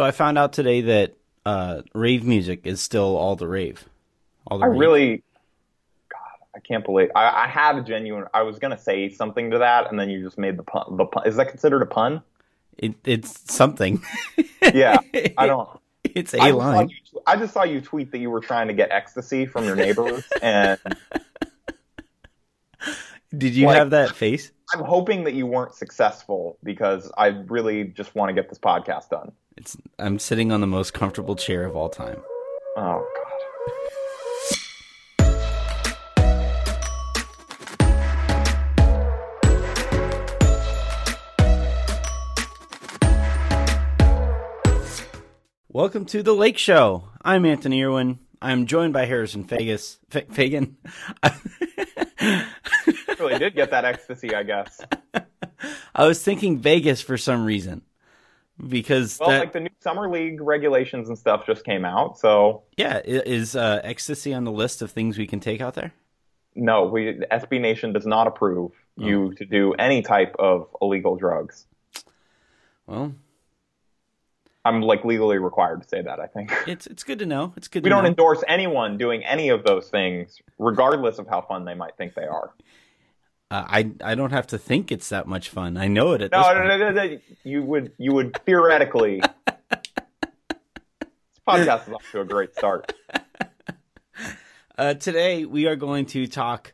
So I found out today that uh, rave music is still all the rave. All the I rave. really, God, I can't believe I, I had a genuine. I was gonna say something to that, and then you just made the pun. The pun is that considered a pun? It, it's something. Yeah, I don't. It's a I just, line. you, I just saw you tweet that you were trying to get ecstasy from your neighbors, and Did you like- have that face? I'm hoping that you weren't successful because I really just want to get this podcast done. It's. I'm sitting on the most comfortable chair of all time. Oh God. Welcome to the Lake Show. I'm Anthony Irwin. I'm joined by Harrison Fagus. F- Faigen. Really did get that ecstasy, I guess. I was thinking Vegas for some reason because Well, that like the new summer league regulations and stuff just came out, so yeah is uh, ecstasy on the list of things we can take out there. no, we SB Nation does not approve you to do any type of illegal drugs. Well, I'm like legally required to say that. I think it's it's good to know. It's good. To know We to don't know. endorse anyone doing any of those things, regardless of how fun they might think they are. Uh, I I don't have to think it's that much fun. I know it at No, this no, point. no, no, no, you would you would theoretically. this podcast is off to a great start. Uh, today we are going to talk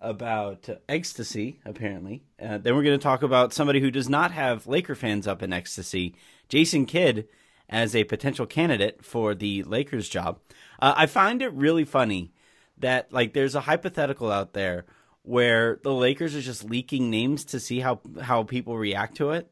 about uh, ecstasy. Apparently, uh, then we're going to talk about somebody who does not have Laker fans up in ecstasy, Jason Kidd, as a potential candidate for the Lakers job. Uh, I find it really funny that like there's a hypothetical out there where the Lakers are just leaking names to see how how people react to it,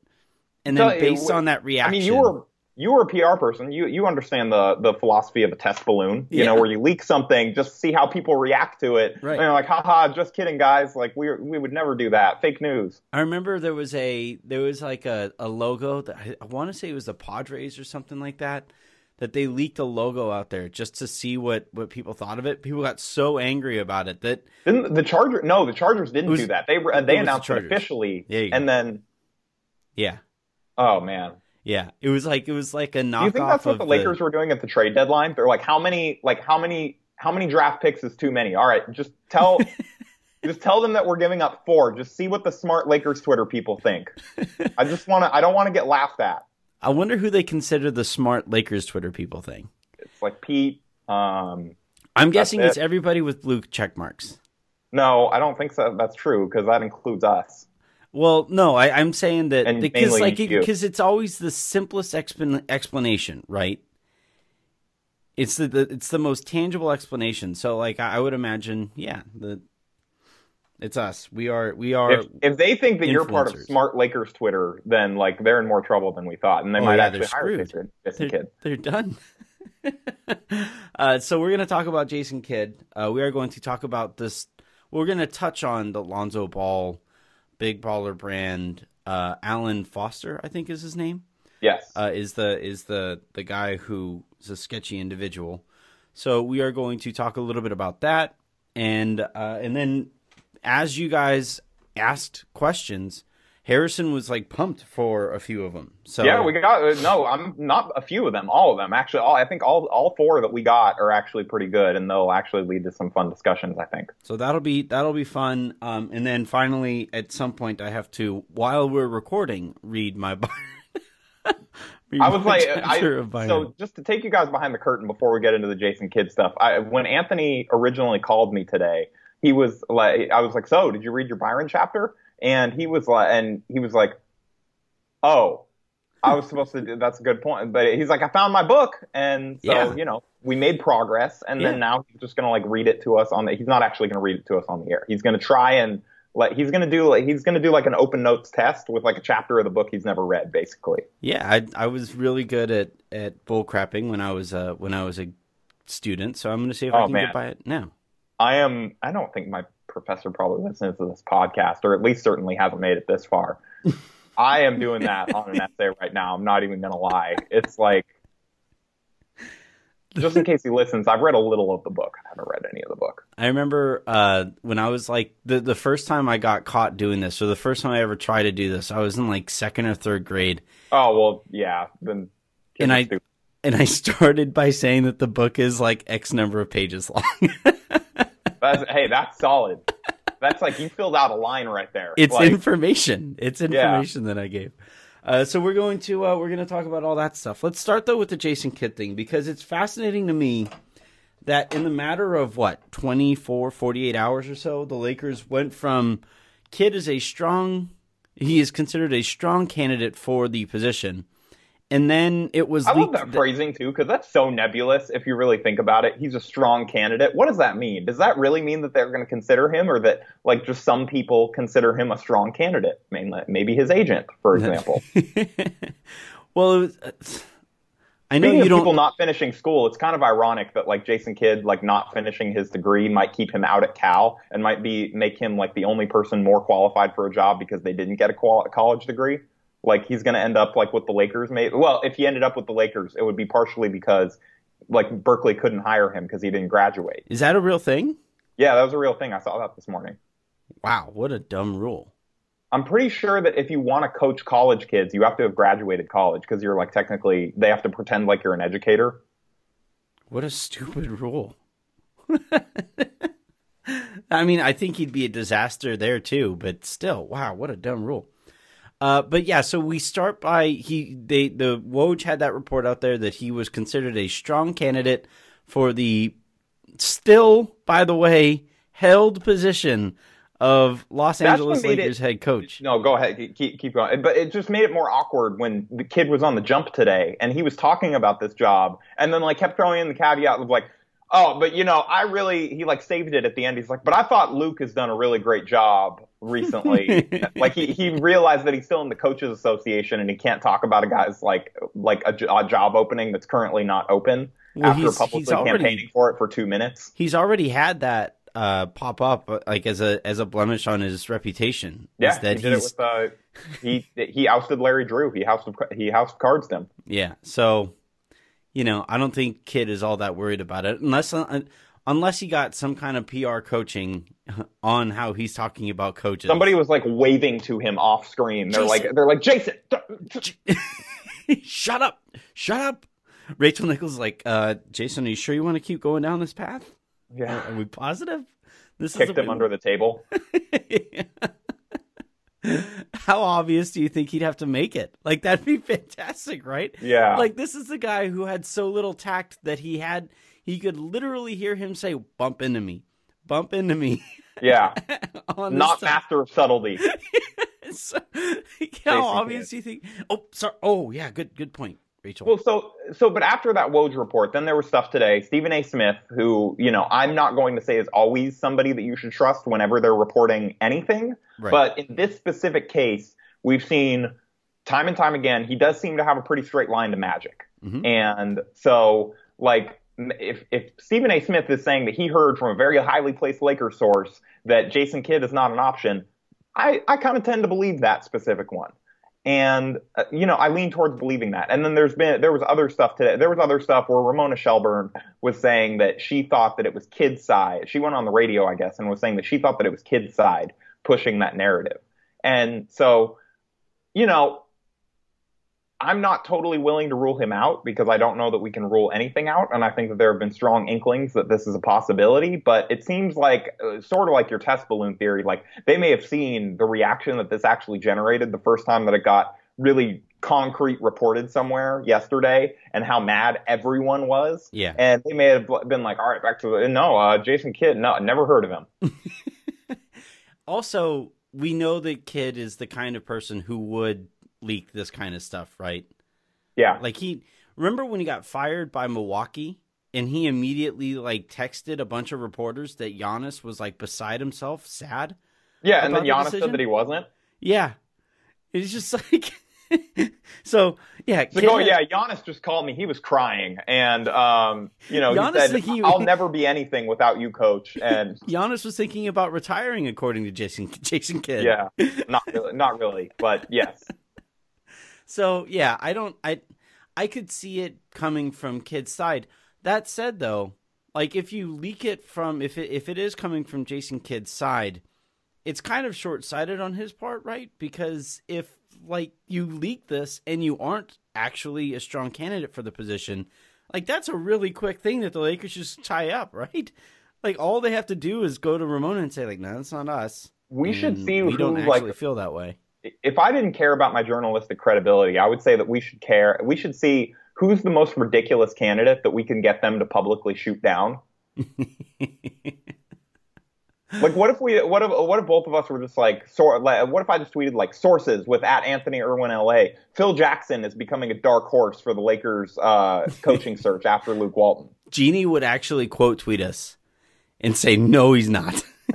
and then So, based uh, on that I reaction, mean, you were you were a PR person. You you understand the the philosophy of a test balloon. You know, where you leak something just see how people react to it. Right. And you're like, haha, just kidding, guys. Like we we would never do that. Fake news. I remember there was a there was like a, a logo that I, I want to say it was the Padres or something like that that they leaked a logo out there just to see what what people thought of it. People got so angry about it that Didn't the Charger? No, the Chargers didn't was- do that. They were it they was the announced it officially, There you go. and then yeah oh man. Yeah it was like it was like a knockoff Do you think that's what the Lakers were doing at the trade deadline? They're like, how many, like how many, how many draft picks is too many? All right, just tell, just tell them that we're giving up four. Just see what the smart Lakers Twitter people think. I just want to, I don't want to get laughed at. I wonder who they consider the smart Lakers Twitter people thing. It's like Pete. Um, I'm guessing it. it's everybody with blue check marks. no, I don't think so. That's true because that includes us. Well, no, I, I'm saying that And because like because it's always the simplest explan- explanation, right? It's the, the it's the most tangible explanation. So like I, I would imagine, yeah, the it's us. We are we are. If, if they think that you're part of smart Lakers Twitter, then like they're in more trouble than we thought, and they Oh, might yeah, actually hire. Jason, Jason they're, Kidd. they're done. uh, so we're going to talk about Jason Kidd. Uh, we are going to talk about this. We're going to touch on the Lonzo Ball, big baller brand. Uh, Alan Foster, I think is his name. Yes. uh, is the is the the guy who is a sketchy individual. So we are going to talk a little bit about that, and uh, and then as you guys asked questions, Harrison was like pumped for a few of them. So Yeah, we got uh, no. I'm not a few of them. All of them, actually. All I think all all four that we got are actually pretty good, and they'll actually lead to some fun discussions. I think. so that'll be that'll be fun. Um, and then finally, at some point, I have to while we're recording read my. Byron. I was like, I, chapter of Byron. so just to take you guys behind the curtain before we get into the Jason Kidd stuff. I, when Anthony originally called me today, he was like, I was like, so did you read your Byron chapter? And he was like, and he was like, oh, I was supposed to. do That's a good point. But he's like, I found my book, and so Yeah. you know, we made progress. And Yeah. then now he's just gonna like read it to us on the. He's not actually gonna read it to us on the air. He's gonna try and. Like he's gonna do like he's gonna do like an open notes test with like a chapter of the book he's never read, basically. Yeah, I I was really good at at bull crapping when I was uh when I was a student. So I'm going to see if I Oh, can man. get by it now. I am. I don't think my professor probably listens to this podcast, or at least certainly hasn't made it this far. I am doing that on an essay right now. I'm not even gonna lie. It's like, just in case he listens, I've read a little of the book. I haven't read any of the book. I remember uh when I was like the the first time I got caught doing this, or the first time I ever tried to do this, I was in like second or third grade. Oh well, yeah. Then And I- stupid. And I started by saying that the book is like X number of pages long. That's, hey, that's solid. That's like you filled out a line right there. it's like, information. It's information that I gave. Uh, so we're going to uh, we're going to talk about all that stuff. Let's start though with the Jason Kidd thing because it's fascinating to me that in the matter of what 24 48 hours or so the Lakers went from Kidd is a strong he is considered a strong candidate for the position and then it was I love that phrasing too, because that's so nebulous. If you really think about it, he's a strong candidate. What does that mean? Does that really mean that they're going to consider him, or that like just some people consider him a strong candidate? Mainly, maybe his agent, for example. well it was, uh, I know Speaking you don't people not finishing school, it's kind of ironic that like Jason Kidd, like not finishing his degree, might keep him out at Cal and might be make him like the only person more qualified for a job because they didn't get a qual- college degree. Like he's going to end up like with the Lakers. Maybe well, if he ended up with the Lakers, it would be partially because like Berkeley couldn't hire him because he didn't graduate. Is that a real thing? Yeah, that was a real thing. I saw that this morning. Wow, what a dumb rule. I'm pretty sure that if you want to coach college kids, you have to have graduated college because you're like technically they have to pretend like you're an educator. What a stupid rule. I mean, I think he'd be a disaster there too, but still, wow, what a dumb rule. Uh, but yeah, so we start by he they the Woj had that report out there that he was considered a strong candidate for the still, by the way, held position of Los That's Angeles made it- Lakers head coach. No, go ahead. Keep, keep going. But it just made it more awkward when the Kidd was on the jump today and he was talking about this job and then like kept throwing in the caveat of like, oh, but you know, I really, he like saved it at the end. He's like, but I thought Luke has done a really great job recently. like he, he realized that he's still in the coaches association and he can't talk about a guy's like, like a, a job opening that's currently not open Well, after he's- publicly he's already- campaigning for it for two minutes. He's already had that uh, pop up uh, like as a as a blemish on his reputation. Yeah, that he did it with, uh, he, he ousted Larry Drew. He housed, he housed cards them. Yeah. So, you know, I don't think Kidd is all that worried about it unless uh, unless he got some kind of PR coaching on how he's talking about coaches. Somebody was like waving to him off screen. They're like, Jason. they're like, Jason. shut up, shut up. Rachel Nichols like, uh, Jason, are you sure you want to keep going down this path? Yeah, Are we positive? This kicked him under the table. How obvious do you think he'd have to make it? Like that'd be fantastic, right? Yeah, Like this is the guy who had so little tact that he had he could literally hear him say bump into me. Bump into me. yeah, not this master of subtlety. So, how obvious do you think? Oh, sorry. Oh, yeah, good good point, Rachel. Well, so so, but after that Woj report, then there was stuff today. Stephen A. Smith, who you know, I'm not going to say is always somebody that you should trust whenever they're reporting anything, Right. but in this specific case, we've seen time and time again he does seem to have a pretty straight line to magic, Mhm. and so like. If if Stephen A. Smith is saying that he heard from a very highly placed Lakers source that Jason Kidd is not an option, I, I kind of tend to believe that specific one. And uh, you know, I lean towards believing that. And then there's been there was other stuff today. There was other stuff where Ramona Shelburne was saying that she thought that it was Kidd's side. She went on the radio, I guess, and was saying that she thought that it was Kidd's side pushing that narrative. And so, you know, I'm not totally willing to rule him out because I don't know that we can rule anything out. And I think that there have been strong inklings that this is a possibility. But it seems like, uh, sort of like your test balloon theory, like they may have seen the reaction that this actually generated the first time that it got really concrete reported somewhere yesterday and how mad everyone was. yeah. And they may have been like, all right, back to the, no, uh, Jason Kidd, no, never heard of him. Also, we know that Kidd is the kind of person who would leak this kind of stuff, right? Yeah. Like he remember when he got fired by Milwaukee and he immediately like texted a bunch of reporters that Giannis was like beside himself, sad. Yeah. And then About the Giannis said that he wasn't. Yeah. It's just like so yeah, So go, had- yeah, Giannis just called me. He was crying, and um, you know, Giannis he said, said he- "I'll never be anything without you, coach." And Giannis was thinking about retiring according to Jason Jason Kidd. yeah, not really, not really, but yes, So yeah, I don't I I could see it coming from Kidd's side. That said though, like if you leak it from if it if it is coming from Jason Kidd's side, it's kind of short sighted on his part, right? Because if like you leak this and you aren't actually a strong candidate for the position, like that's a really quick thing that the Lakers just tie up, right? Like all they have to do is go to Ramona and say like, "No, that's not us." We And should see We who, don't actually like- feel that way. If I didn't care about my journalistic credibility, I would say that we should care. We should see who's the most ridiculous candidate that we can get them to publicly shoot down. Like, what if we? What if? What if both of us were just like, sor- like, what if I just tweeted like sources with at Anthony Irwin LA? Phil Jackson is becoming a dark horse for the Lakers uh, coaching search after Luke Walton. Jeanie would actually quote tweet us and say, "No, he's not."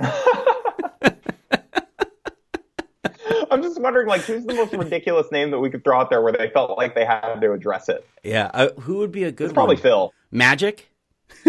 I'm just wondering, like, who's the most ridiculous name that we could throw out there where they felt like they had to address it? yeah, uh, who would be a good It's probably one? Phil. Magic.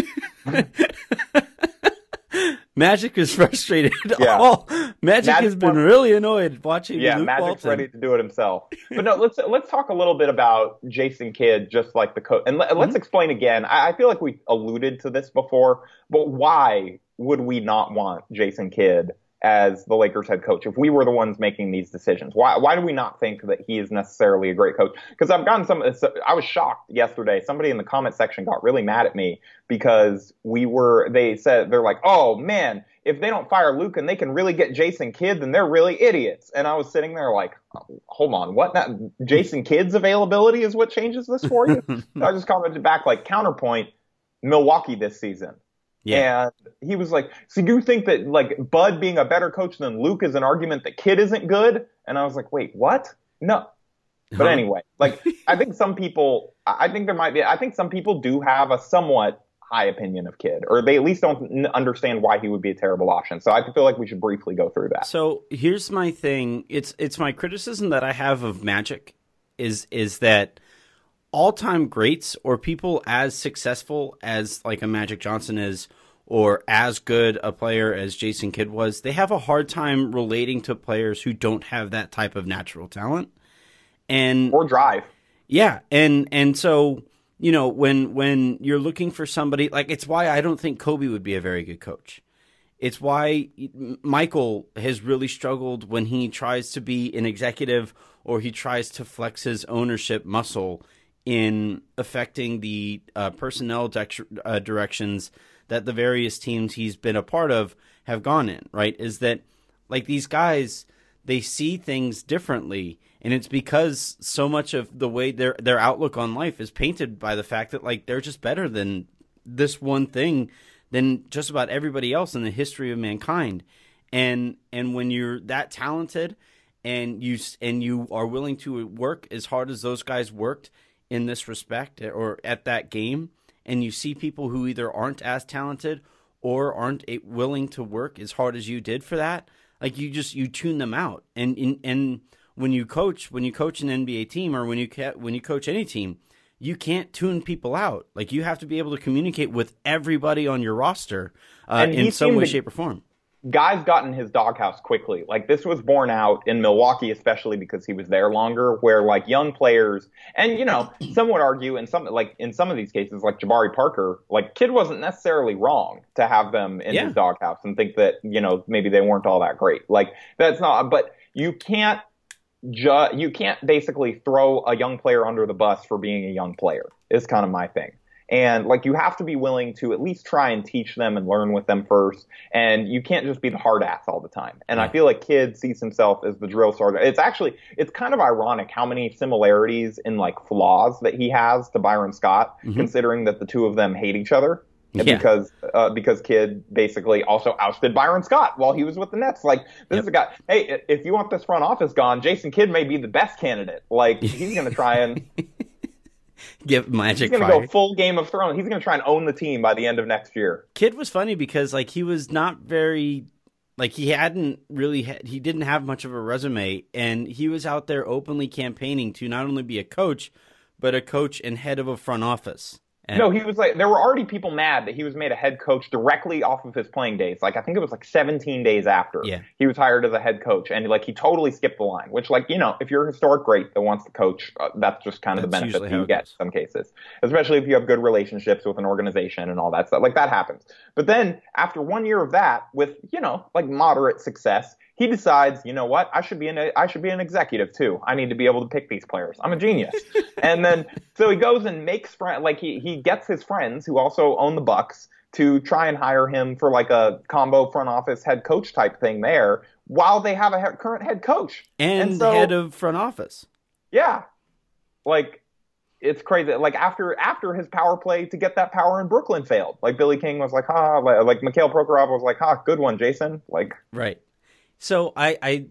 Magic is frustrated. Yeah. All Magic Magic has been really annoyed watching. Yeah, Luke Magic's Walton. ready to do it himself. But no, let's let's talk a little bit about Jason Kidd, just like the coach, and let, Mm-hmm. let's explain again. I, I feel like we alluded to this before, but why would we not want Jason Kidd as the Lakers head coach if we were the ones making these decisions? Why why do we not think that he is necessarily a great coach? Because I've gotten some. I was shocked yesterday. Somebody in the comment section got really mad at me because we were. They said they're like, oh man if they don't fire Luke and they can really get Jason Kidd, then they're really idiots. And I was sitting there like, hold on, what? That Jason Kidd's availability is what changes this for you? so I just commented back like counterpoint, Milwaukee this season. Yeah. And he was like, so you think that like Bud being a better coach than Luke is an argument that Kidd isn't good? And I was like, wait, what? No. But anyway, like I think some people, I think there might be, I think some people do have a somewhat high opinion of Kidd, or they at least don't understand why he would be a terrible option. So I feel like we should briefly go through that. So here's my thing. It's it's my criticism that I have of Magic is is that all time greats or people as successful as like a Magic Johnson is or as good a player as Jason Kidd was, they have a hard time relating to players who don't have that type of natural talent. And Or drive. yeah, and and so you know when when you're looking for somebody like it's why I don't think Kobe would be a very good coach. It's why Michael has really struggled when he tries to be an executive or he tries to flex his ownership muscle in affecting the uh, personnel uh, directions that the various teams he's been a part of have gone in. Right? Is that like these guys? They see things differently, and it's because so much of the way their their outlook on life is painted by the fact that like they're just better than this one thing than just about everybody else in the history of mankind. And and when you're that talented and you and you are willing to work as hard as those guys worked in this respect or at that game and you see people who either aren't as talented or aren't willing to work as hard as you did for that like you just you tune them out. And and, and when you coach when you coach an NBA team or when you ca- when you coach any team you can't tune people out. Like you have to be able to communicate with everybody on your roster uh, in some way to- shape or form Guys got in his doghouse quickly. Like this was borne out in Milwaukee, especially because he was there longer, where like young players, and you know, some would argue in some, like in some of these cases, like Jabari Parker, like Kidd wasn't necessarily wrong to have them in Yeah. his doghouse and think that, you know, maybe they weren't all that great. Like that's not, but you can't ju- you can't basically throw a young player under the bus for being a young player is kind of my thing. And like you have to be willing to at least try and teach them and learn with them first. And you can't just be the hard ass all the time. And I feel like Kidd sees himself as the drill sergeant. It's actually it's kind of ironic how many similarities in like flaws that he has to Byron Scott, considering that the two of them hate each other. Mm-hmm. Yeah. Because uh, because Kidd basically also ousted Byron Scott while he was with the Nets. Like this Yep. is a guy. Hey, if you want this front office gone, Jason Kidd may be the best candidate. Like he's going to try and give magic. he's to fire go full Game of Thrones. He's going to try and own the team by the end of next year. Kidd was funny because like he was not very like he hadn't really had, he didn't have much of a resume and he was out there openly campaigning to not only be a coach but a coach and head of a front office and, No, he was like there were already people mad that he was made a head coach directly off of his playing days. Like I think it was like 17 days after Yeah. he was hired as a head coach, and like he totally skipped the line. Which like you know if you're a historic great that wants to coach, uh, that's just kind of the benefit that you get in some cases, especially if you have good relationships with an organization and all that stuff. Like that happens. But then after one year of that, with you know like moderate success. He decides, you know what, I should be an I should be an executive too. I need to be able to pick these players. I'm a genius. and then so he goes and makes friend like he he gets his friends who also own the Bucks to try and hire him for like a combo front office head coach type thing there while they have a he- current head coach and, And so- head of front office. yeah. Like it's crazy. Like after after his power play to get that power in Brooklyn failed. Like Billy King was like, ha, like, like Mikhail Prokhorov was like, ha, good one, Jason. Like Right. So I, I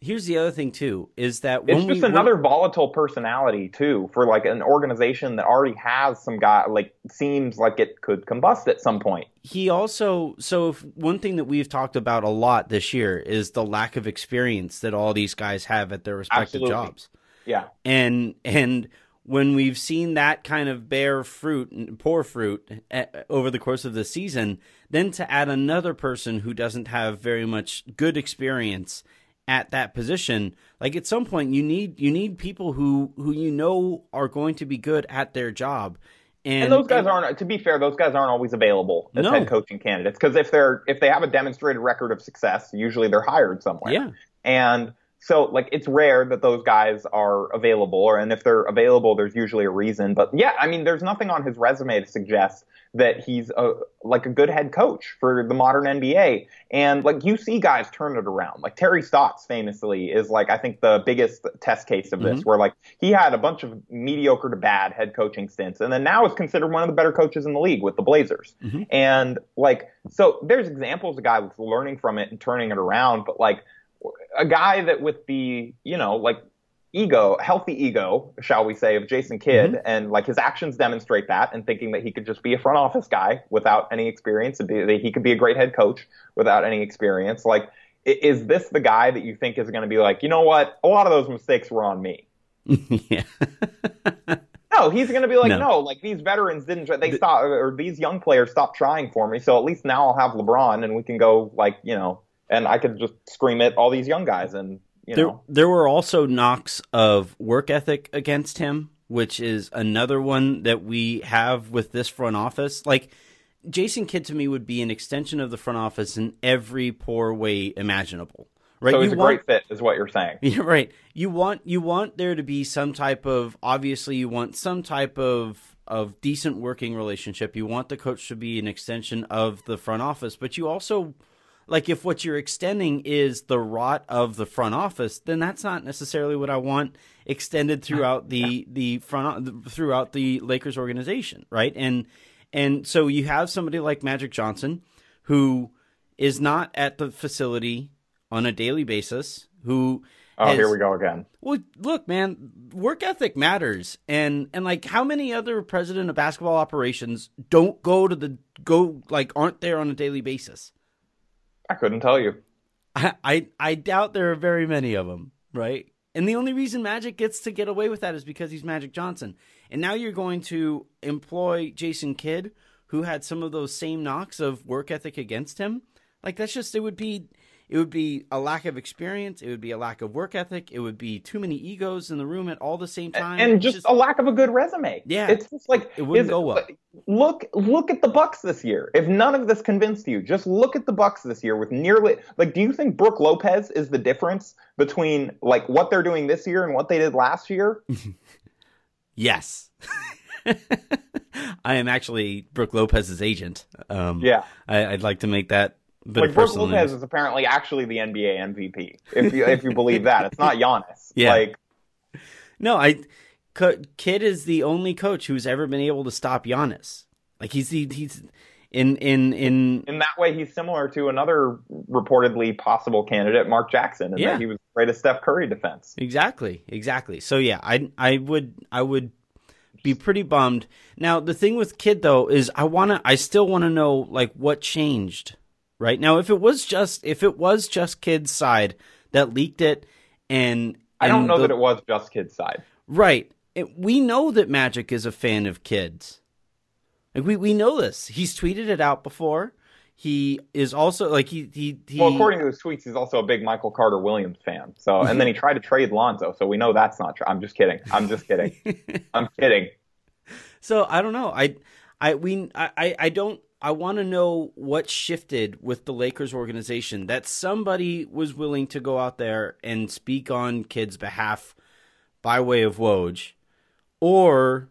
here's the other thing too is that when it's just we, another volatile personality too for like an organization that already has some guy like seems like it could combust at some point. he also so if one thing that we've talked about a lot this year is the lack of experience that all these guys have at their respective Absolutely. jobs. Yeah. and and when we've seen that kind of bear fruit poor fruit eh, over the course of the season then to add another person who doesn't have very much good experience at that position like at some point you need you need people who who you know are going to be good at their job and, And those guys aren't to be fair, those guys aren't always available as No. head coaching candidates because if they're if they have a demonstrated record of success, usually they're hired somewhere. yeah And so like it's rare that those guys are available or and if they're available there's usually a reason. But yeah, I mean there's nothing on his resume to suggest that he's a like a good head coach for the modern NBA. And like you see guys turn it around. Like Terry Stotts famously is like I think the biggest test case of this mm-hmm. where like he had a bunch of mediocre to bad head coaching stints and then now is considered one of the better coaches in the league with the Blazers. Mm-hmm. And like so there's examples of guys learning from it and turning it around, but like a guy that with the you know like ego healthy ego shall we say of jason kidd mm-hmm. and like his actions demonstrate that and thinking that he could just be a front office guy without any experience and be, that he could be a great head coach without any experience like is this the guy that you think is going to be like you know what a lot of those mistakes were on me yeah no, he's going to be like, No. no. like these veterans didn't, try, they stopped, or these young players stopped trying for me. So at least now I'll have LeBron and we can go like, you know, and I could just scream at all these young guys and, you there, know, there were also knocks of work ethic against him, which is another one that we have with this front office. Like Jason Kidd to me would be an extension of the front office in every poor way imaginable. Right? so he's You a want- great fit is what you're saying. You're right. You want you want there to be some type of obviously you want some type of of decent working relationship. You want the coach to be an extension of the front office, but you also like if what you're extending is the rot of the front office, then that's not necessarily what I want extended throughout the the front throughout the Lakers organization, right? And and so you have somebody like Magic Johnson who is not at the facility on a daily basis who Oh, has- here we go again. well, look, man, work ethic matters, and and like how many other president of basketball operations don't go to the go like aren't there on a daily basis? I couldn't tell you. I I, I doubt there are very many of them, right? And the only reason Magic gets to get away with that is because he's Magic Johnson. And now you're going to employ Jason Kidd, who had some of those same knocks of work ethic against him. Like that's just it would be it would be a lack of experience, it would be a lack of work ethic, it would be too many egos in the room at all the same time. and It's just, a lack of a good resume. Yeah. it's just like It wouldn't is- go well. Look, look at the Bucks this year. If none of this convinced you, just look at the Bucks this year with nearly like. Do you think Brooke Lopez is the difference between like what they're doing this year and what they did last year? Yes. I am actually Brooke Lopez's agent. Um, Yeah. I, I'd like to make that bit like Brooke Lopez is apparently actually the NBA MVP. If you if you believe that, it's not Giannis. Yeah. Like No, I Kidd is the only coach who's ever been able to stop Giannis. Like he's the, he's in in in in that way, he's similar to another reportedly possible candidate, Mark Jackson, and Yeah. that he was great at Steph Curry defense. exactly exactly. So yeah, I I would I would be pretty bummed. Now the thing with Kidd though is I wanna I still want to know like what changed. Right now, if it was just if it was just Kidd's side that leaked it, and I don't know the- that it was just Kidd's side. Right. It, we know that Magic is a fan of Kidd's. Like we, we know this. He's tweeted it out before. He is also like he he, he Well, according to his tweets, he's also a big Michael Carter Williams fan. So, and then he tried to trade Lonzo. So we know that's not true. I'm just kidding. I'm just kidding. I'm kidding. So I don't know. I I we I I- I don't I want to know what shifted with the Lakers organization that somebody was willing to go out there and speak on Kidd's behalf by way of Woj, or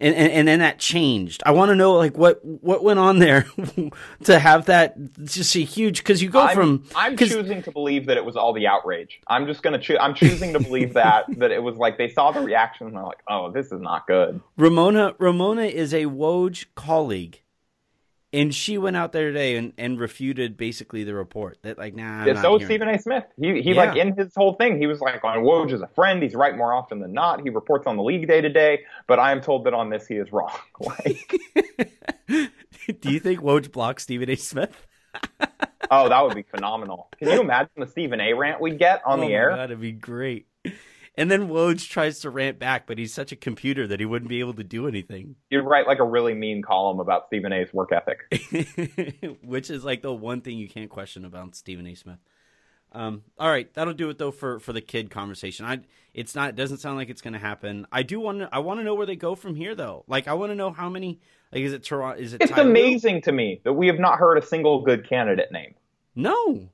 and, and, and then that changed. I want to know like what what went on there to have that just a huge because you go I'm, from I'm choosing to believe that it was all the outrage. I'm just gonna choo- I'm choosing to believe that that it was like they saw the reaction and they're like, oh, this is not good. Ramona Ramona is a Woj colleague, and she went out there today and, and refuted basically the report that like nah. Not so Stephen. A. Smith. He he Yeah. like in his whole thing, he was like, on Woj is a friend. He's right more often than not. He reports on the league day to day, but I am told that on this he is wrong. like, Do you think Woj blocked Stephen A. Smith oh, that would be phenomenal. Can you imagine the Stephen A. rant we'd get on oh the air? It'd be great. And then Woj tries to rant back, but he's such a computer that he wouldn't be able to do anything. You'd write like a really mean column about Stephen A.'s work ethic. Which is like the one thing you can't question about Stephen A. Smith. Um, all right, that'll do it though for, for the Kidd conversation. I it's not it doesn't sound like it's going to happen. I do want to I want to know where they go from here though. Like I want to know how many like is it Toronto is it It's Ty Lue? amazing to me that we have not heard a single good candidate name. No.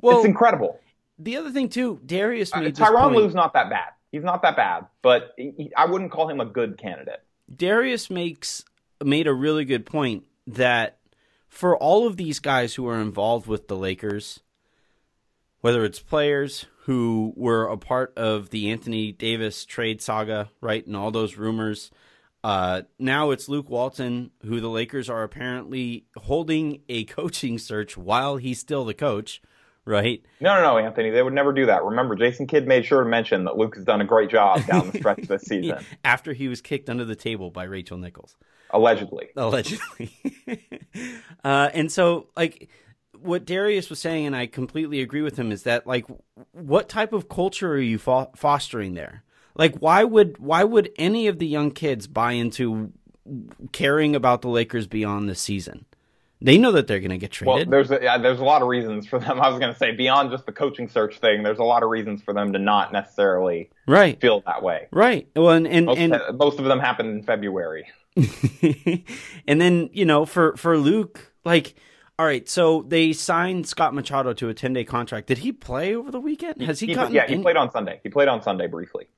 Well, it's incredible. The other thing too, Darius Uh, Tyronn. Lue's not that bad. He's not that bad, but he, I wouldn't call him a good candidate. Darius makes made a really good point that for all of these guys who are involved with the Lakers, whether it's players who were a part of the Anthony Davis trade saga, right, and all those rumors, uh, now it's Luke Walton, who the Lakers are apparently holding a coaching search while he's still the coach, right? No, no, no, Anthony. They would never do that. Remember, Jason Kidd made sure to mention that Luke has done a great job down the stretch this season, After he was kicked under the table by Rachel Nichols. allegedly. allegedly. uh, and so, like, what Darius was saying, and I completely agree with him, is that like, what type of culture are you fo- fostering there? Like, why would why would any of the young kids buy into caring about the Lakers beyond the season? They know that they're going to get traded. Well, there's a, yeah, there's a lot of reasons for them. I was going to say beyond just the coaching search thing. There's a lot of reasons for them to not necessarily right, feel that way. right. Well, and and, Most, and most of them happened in February. and then you know for for Luke, like, all right, so they signed Scott Machado to a ten day contract. Did he play over the weekend? Has he, He- gotten? yeah, he in- played on Sunday. He played on Sunday briefly.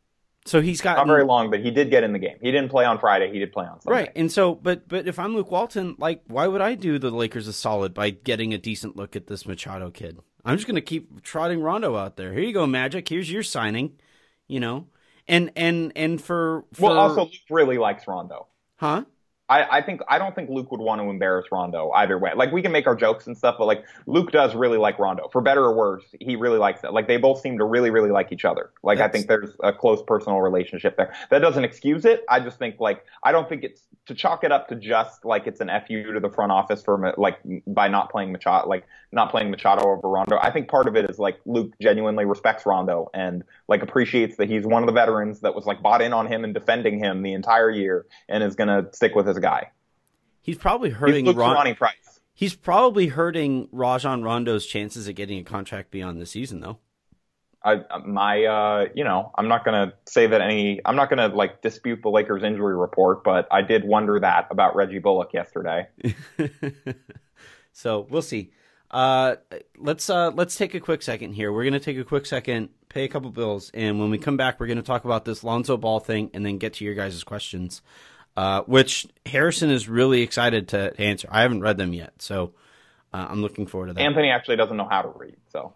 So he's got Not very long, but he did get in the game. He didn't play on Friday. He did play on Sunday. right, and so but but if I'm Luke Walton, like, why would I do the Lakers a solid by getting a decent look at this Machado kid? I'm just gonna keep trotting Rondo out there. Here you go, Magic. Here's your signing. You know, and and and for, for Well, also Luke really likes Rondo. huh? I, I think I don't think Luke would want to embarrass Rondo either way. Like we can make our jokes and stuff, but like Luke does really like Rondo, for better or worse. He really likes it. Like they both seem to really, really like each other. Like I think there's a close personal relationship there. That doesn't excuse it. I just think like I don't think it's to chalk it up to just like it's an fu to the front office for like by not playing Machado, like not playing Machado over Rondo. I think part of it is like Luke genuinely respects Rondo and like appreciates that he's one of the veterans that was like bought in on him and defending him the entire year and is gonna stick with his guy. He's probably hurting Luke's Ron- Ronnie Price. He's probably hurting Rajon Rondo's chances of getting a contract beyond the season, though. I, my, uh, you know, I'm not gonna say that any. I'm not gonna like dispute the Lakers injury report, but I did wonder that about Reggie Bullock yesterday. so we'll see. Uh, let's uh, let's take a quick second here. We're gonna take a quick second, pay a couple bills, and when we come back, we're gonna talk about this Lonzo Ball thing, and then get to your guys' questions, uh, which Harrison is really excited to answer. I haven't read them yet, so uh, I'm looking forward to that. Anthony actually doesn't know how to read, so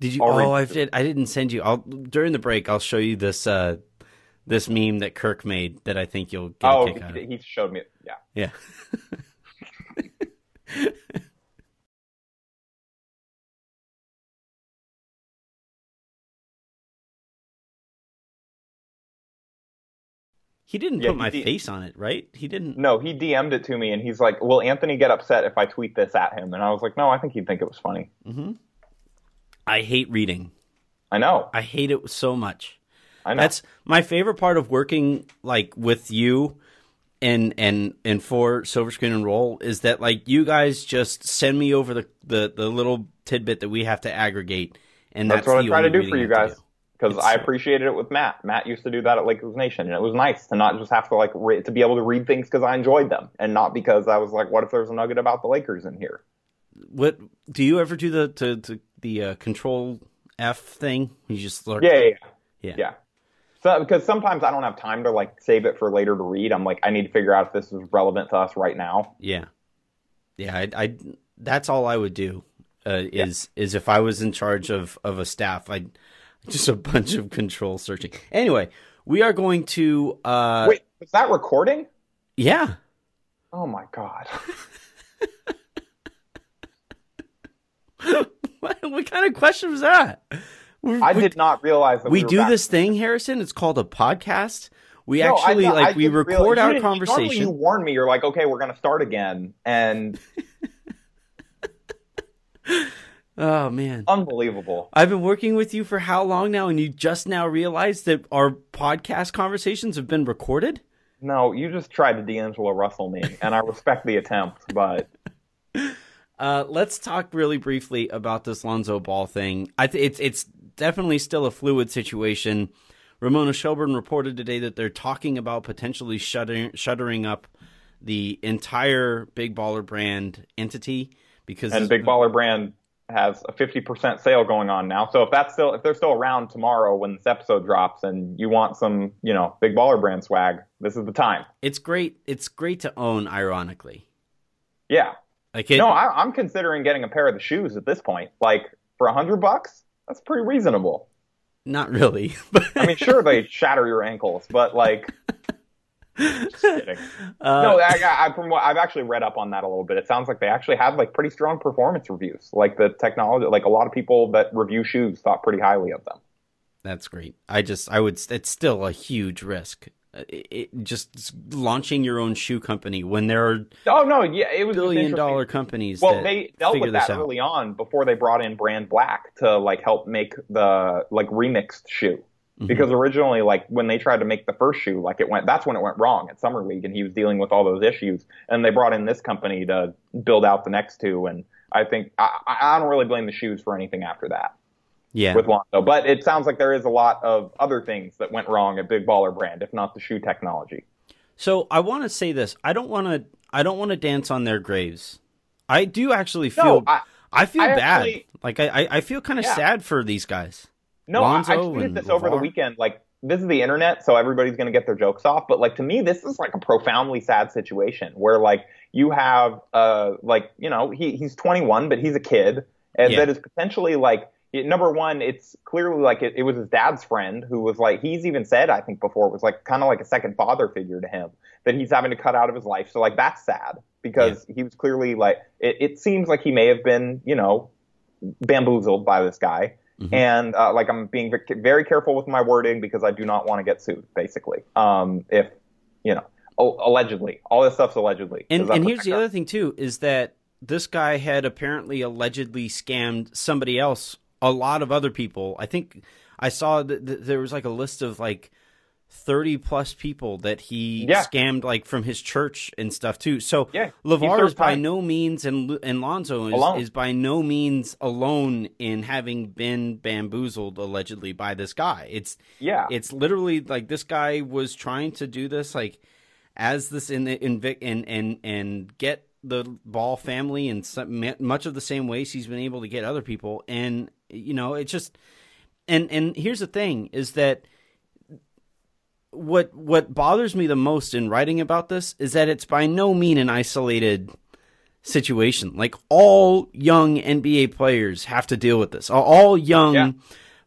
Did you? I'll Oh, I did. I didn't send you. I'll during the break. I'll show you this uh, this meme that Kirk made that I think you'll get oh, a kick out of. he, he showed me. Yeah, Yeah. he didn't Yeah, put my did. face on it, right? He didn't. no, he DM'd it to me, and he's like, "Will Anthony get upset if I tweet this at him?" And I was like, "No, I think he'd think it was funny." Mm-hmm. I hate reading. I know, I hate it so much. I know. That's my favorite part of working like with you and and and for Silver Screen and Roll is that like you guys just send me over the the, the little tidbit that we have to aggregate and That's that's, what I try to do for you guys. Because I appreciated it with Matt. Matt used to do that at Lakers Nation, and it was nice to not just have to like re- to be able to read things because I enjoyed them, and not because I was like, what if there's a nugget about the Lakers in here? What do you ever do the to, to the uh, control F thing? You just lurk. Yeah, yeah, yeah. yeah. yeah. So because sometimes I don't have time to like save it for later to read. I'm like, I need to figure out if this is relevant to us right now. Yeah, yeah. I, I that's all I would do. Uh, is is if I was in charge of of a staff, I'd just a bunch of control searching. Anyway, we are going to. uh Wait, was that recording? Yeah. Oh my god. what, what kind of question was that? We, I we- did not realize that We were do this thing, Harrison. It's called a podcast. We No, actually I like we record our didn't- you conversation. warn me. You're like, okay, we're gonna start again, and Oh man. unbelievable. I've been working with you for how long now, and you just now realized that our podcast conversations have been recorded? No, you just tried to D'Angelo Russell me, and I respect the attempt, but Uh, let's talk really briefly about this Lonzo Ball thing. I th- it's it's definitely still a fluid situation. Ramona Shelburne reported today that they're talking about potentially shuttering shuttering up the entire Big Baller brand entity because and Big Baller Brand has a 50% sale going on now. So if that's still if they're still around tomorrow when this episode drops, and you want some, you know, Big Baller Brand swag, this is the time. it's great. It's great to own. Ironically, Yeah. like it, No, I, I'm considering getting a pair of the shoes at this point. Like for a hundred bucks, that's pretty reasonable. not really. But I mean, sure they shatter your ankles, but like, just kidding. uh, no, I, I, I- from what I've actually read up on that a little bit, it sounds like they actually have like pretty strong performance reviews. Like the technology, like a lot of people that review shoes thought pretty highly of them. That's great. I just, I would, it's still a huge risk. Uh, It, it, just launching your own shoe company when there are Oh no, yeah, it was just billion dollar dollar companies. Well, that they dealt with that early on before they brought in Brand Black to like help make the like remixed shoe. Mhm. Because originally, like when they tried to make the first shoe, like it went, that's when it went wrong at Summer League, and he was dealing with all those issues. And they brought in this company to build out the next two. And I think I, I don't really blame the shoes for anything after that yeah, with Lonzo. But it sounds like there is a lot of other things that went wrong at Big Baller Brand, if not the shoe technology. So I want to say this. I don't want to. I don't want to dance on their graves. I do actually feel. No, I, I, feel I bad. actually- like I, I, I feel kind of Yeah. sad for these guys. No, I, I Lonzo tweeted this over the weekend. Like, this is the internet, so everybody's going to get their jokes off. But like to me, this is like a profoundly sad situation where like you have uh like you know he he's 21, but he's a kid, and Yeah. that is potentially like it- number one. It's clearly like it, it was his dad's friend who was like he's even said I think before it was like kind of like a second father figure to him that he's having to cut out of his life. So like that's sad because he was clearly like it, it seems like he may have been you know bamboozled by this guy. Mhm. And uh, like I'm being very careful with my wording because I do not want to get sued. Basically, um, if you know, oh, allegedly, all this stuff's allegedly. And and here's the other thing too is that this guy had apparently allegedly scammed somebody else, a lot of other people. I think I saw that there was like a list of like 30 plus people that he Yeah. scammed like from his church and stuff too. So Yeah, LaVar is by no means and and Lonzo is, Alone. is by no means alone in having been bamboozled allegedly by this guy. It's Yeah, it's literally like this guy was trying to do this like as this in the in Vic and and and get the ball family in some, much of the same ways he's been able to get other people and you know it's just and and here's the thing is that what what bothers me the most in writing about this is that it's by no mean an isolated situation like all young NBA players have to deal with this all, young Yeah.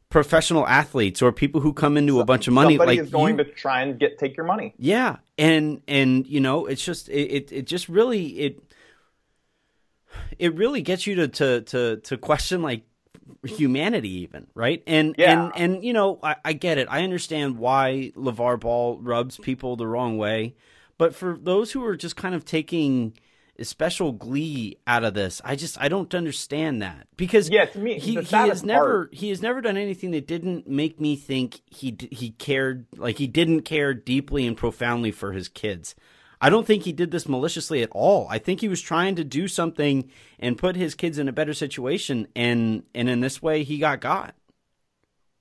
professional athletes or people who come into a bunch of money somebody like is going you- to try and get take your money. yeah, and and you know, it's just it it, it just really it it really gets you to to to to question like humanity even right and Yeah. and and you know I, I get it i understand why lavar ball rubs people the wrong way but for those who are just kind of taking special glee out of this i just i don't understand that because Yeah, to me, he, he has never he has never done anything that didn't make me think he he cared like he didn't care deeply and profoundly for his kids. I don't think he did this maliciously at all. I think he was trying to do something and put his kids in a better situation and and in this way he got got.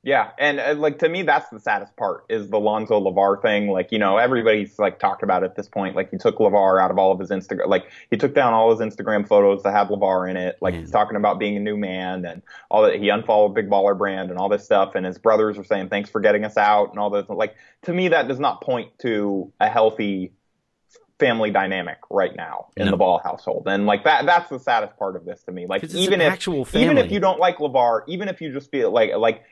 Yeah, and uh, like to me, that's the saddest part is the Lonzo LaVar thing. Like you know, everybody's like talked about it at this point. Like he took LaVar out of all of his Instagram. Like he took down all his Instagram photos that had LaVar in it. Like he's talking about being a new man and all that. He unfollowed Big Baller Brand and all this stuff. And his brothers are saying thanks for getting us out and all this. Like to me, that does not point to a healthy family dynamic right now in No. the ball household. And like that that's the saddest part of this to me. Like even if actual even if you don't like LaVar, even if you just feel like like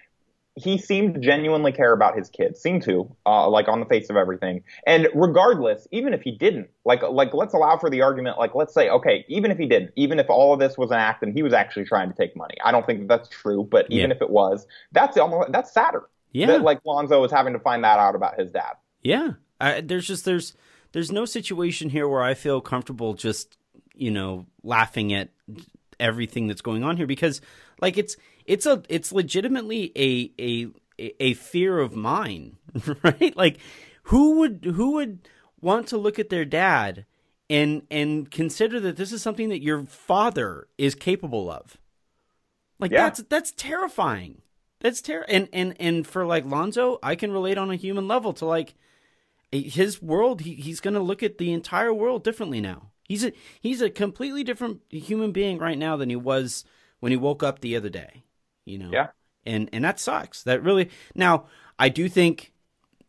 he seemed to genuinely care about his kids, seemed to, uh, like on the face of everything. And regardless, even if he didn't, like like let's allow for the argument, like let's say, okay, even if he didn't, even if all of this was an act and he was actually trying to take money, I don't think that that's true. But even Yeah. if it was, that's almost that's sadder. Yeah. That like Lonzo is having to find that out about his dad. Yeah, I, there's just there's there's no situation here where I feel comfortable just you know laughing at everything that's going on here because like it's it's a it's legitimately a a a fear of mine, right? Like who would who would want to look at their dad and and consider that this is something that your father is capable of? Like Yeah. that's that's terrifying. That's ter and and and for like Lonzo, I can relate on a human level to like his world. He, he's going to look at the entire world differently now. He's a he's a completely different human being right now than he was when he woke up the other day. You know. Yeah. And and that sucks. That really. Now I do think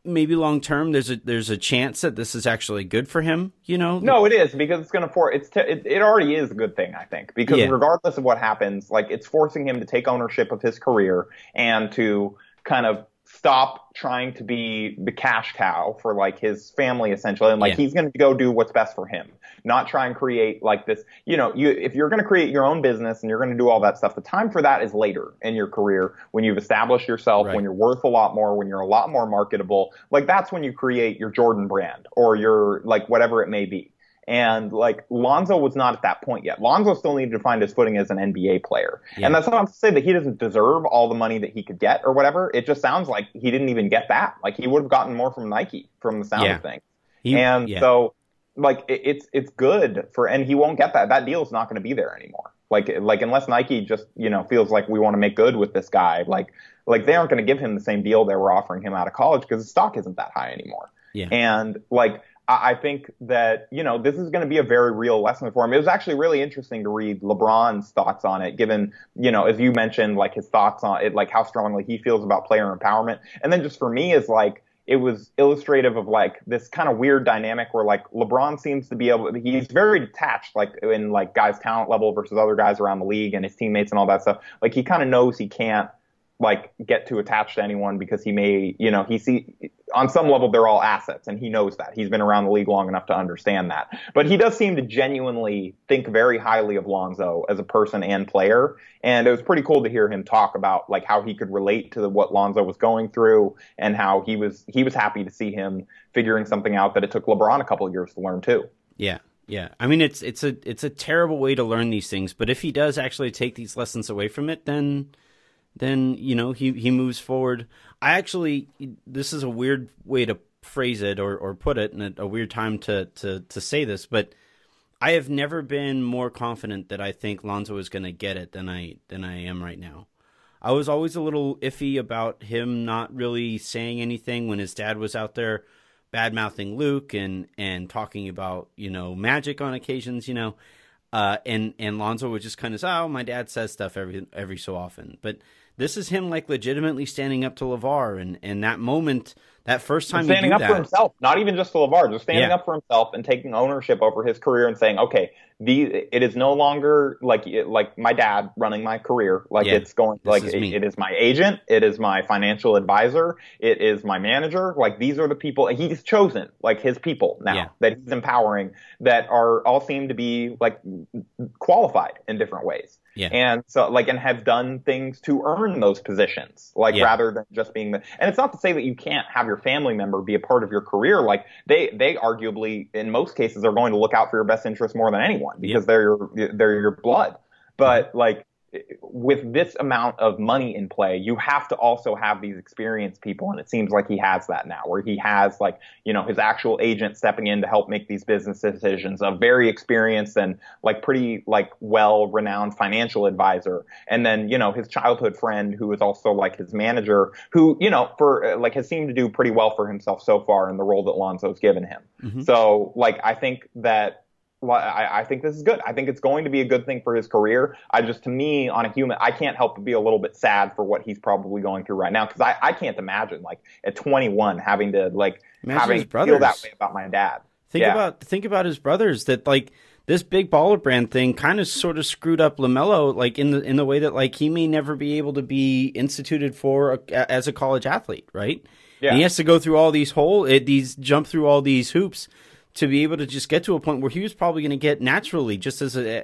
maybe long term there's a there's a chance that this is actually good for him. You know. No, it is because it's going to for it's t- it, it already is a good thing I think because Yeah. regardless of what happens, like it's forcing him to take ownership of his career and to kind of stop trying to be the cash cow for like his family essentially and like Yeah. he's going to go do what's best for him not try and create like this you know you if you're going to create your own business and you're going to do all that stuff the time for that is later in your career when you've established yourself Right. when you're worth a lot more when you're a lot more marketable like that's when you create your Jordan brand or your like whatever it may be and like Lonzo was not at that point yet. Lonzo still needed to find his footing as an NBA player. Yeah. And that's not to say that he doesn't deserve all the money that he could get or whatever. It just sounds like he didn't even get that. Like he would have gotten more from Nike from the sound Yeah. of things. He- and yeah. so like it, it's it's good for and he won't get that. That deal is not going to be there anymore. Like like unless Nike just, you know, feels like we want to make good with this guy, like like they aren't going to give him the same deal they were offering him out of college because his stock isn't that high anymore. Yeah. And like I think that you know this is going to be a very real lesson for him. It was actually really interesting to read LeBron's thoughts on it, given you know as you mentioned like his thoughts on it, like how strongly he feels about player empowerment, and then just for me is like it was illustrative of like this kind of weird dynamic where like LeBron seems to be able he's very detached like in like guys talent level versus other guys around the league and his teammates and all that stuff. Like he kind of knows he can't like get too attached to anyone because he may, you know, he see on some level they're all assets and he knows that. He's been around the league long enough to understand that. But he does seem to genuinely think very highly of Lonzo as a person and player. And it was pretty cool to hear him talk about like how he could relate to what Lonzo was going through and how he was he was happy to see him figuring something out that it took LeBron a couple of years to learn too. Yeah, yeah. I mean, it's it's a it's a terrible way to learn these things. But if he does actually take these lessons away from it, then then you know he he moves forward. I actually this is a weird way to phrase it or or put it, and a, weird time to to to say this, but. I have never been more confident that I think Lonzo is going to get it than I than I am right now. I was always a little iffy about him not really saying anything when his dad was out there bad mouthing Luke and and talking about you know magic on occasions, you know, uh, and and Lonzo would just kind of "Oh, my dad says stuff every every so often," but this is him like legitimately standing up to LaVar, and and that moment, that first time standing you up do for himself, not even just to LaVar, just standing Yeah. up for himself and taking ownership over his career and saying, okay, the it is no longer like like my dad running my career. Like Yeah. it's going like is it, it is my agent, it is my financial advisor, it is my manager. Like these are the people he's chosen like his people now Yeah. that he's empowering that are all seem to be like qualified in different ways. Yeah. And so like and have done things to earn those positions. Like Yeah. rather than just being the and it's not to say that you can't have your family member be a part of your career. Like they they arguably in most cases are going to look out for your best interest more than anyone because they're your they're your blood. But like with this amount of money in play, you have to also have these experienced people. And it seems like he has that now, where he has like, you know, his actual agent stepping in to help make these business decisions, a very experienced and like pretty like well renowned financial advisor. And then, you know, his childhood friend who is also like his manager, who, you know, for like has seemed to do pretty well for himself so far in the role that Lonzo's given him. Mm-hmm. So like, I think that I, I, think this is good. I think it's going to be a good thing for his career. I just, to me, on a human, I can't help but be a little bit sad for what he's probably going through right now because I, I can't imagine like at 21 having to like imagine having feel that way about my dad. Think yeah. about think about his brothers that like this big baller brand thing kind of sort of screwed up LaMelo like in the in the way that like he may never be able to be instituted for a, as a college athlete, right? Yeah. And he has to go through all these whole eh, these jump through all these hoops to be able to just get to a point where he was probably going to get naturally just as a,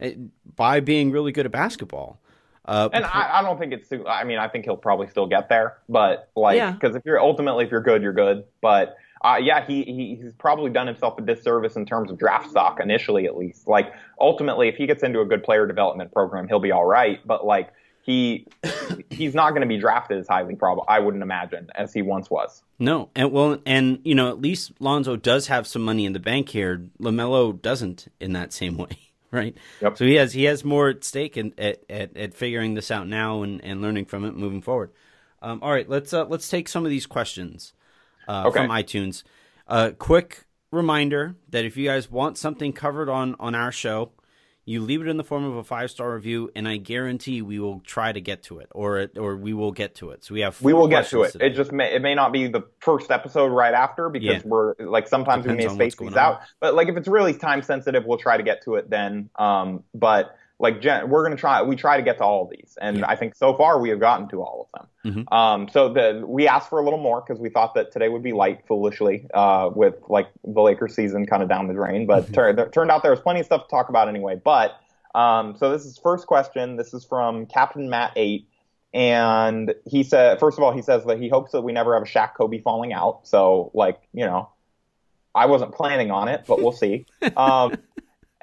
a, by being really good at basketball. Uh, and I, I, don't think it's. Too, I mean, I think he'll probably still get there, but like, because yeah. if you're ultimately if you're good, you're good. But uh, yeah, he, he he's probably done himself a disservice in terms of draft stock initially, at least. Like, ultimately, if he gets into a good player development program, he'll be all right. But like, he he's not going to be drafted as highly probable, I wouldn't imagine, as he once was. No, and well, and you know, at least Lonzo does have some money in the bank here. LaMelo doesn't in that same way, right? Yep. So he has he has more at stake in, at, at at figuring this out now and, and learning from it moving forward. Um, all right, let's uh, let's take some of these questions uh, okay. from iTunes. Uh, quick reminder that if you guys want something covered on on our show, you leave it in the form of a five star review, and I guarantee we will try to get to it, or or we will get to it. So we have we will get to it. Today. It just may it may not be the first episode right after because yeah. we're like sometimes Depends we may space these on. out. But like if it's really time sensitive, we'll try to get to it then. Um, but like Jen, we're going to try, we try to get to all of these. And yeah. I think so far we have gotten to all of them. Mm-hmm. Um, so the, we asked for a little more because we thought that today would be light foolishly, uh, with like the Lakers season kind of down the drain, but mm-hmm. turned out there was plenty of stuff to talk about anyway. But, um, so this is first question. This is from Captain Matt eight. And he said, first of all, he says that he hopes that we never have a Shaq Kobe falling out. So like, you know, I wasn't planning on it, but we'll see. Um,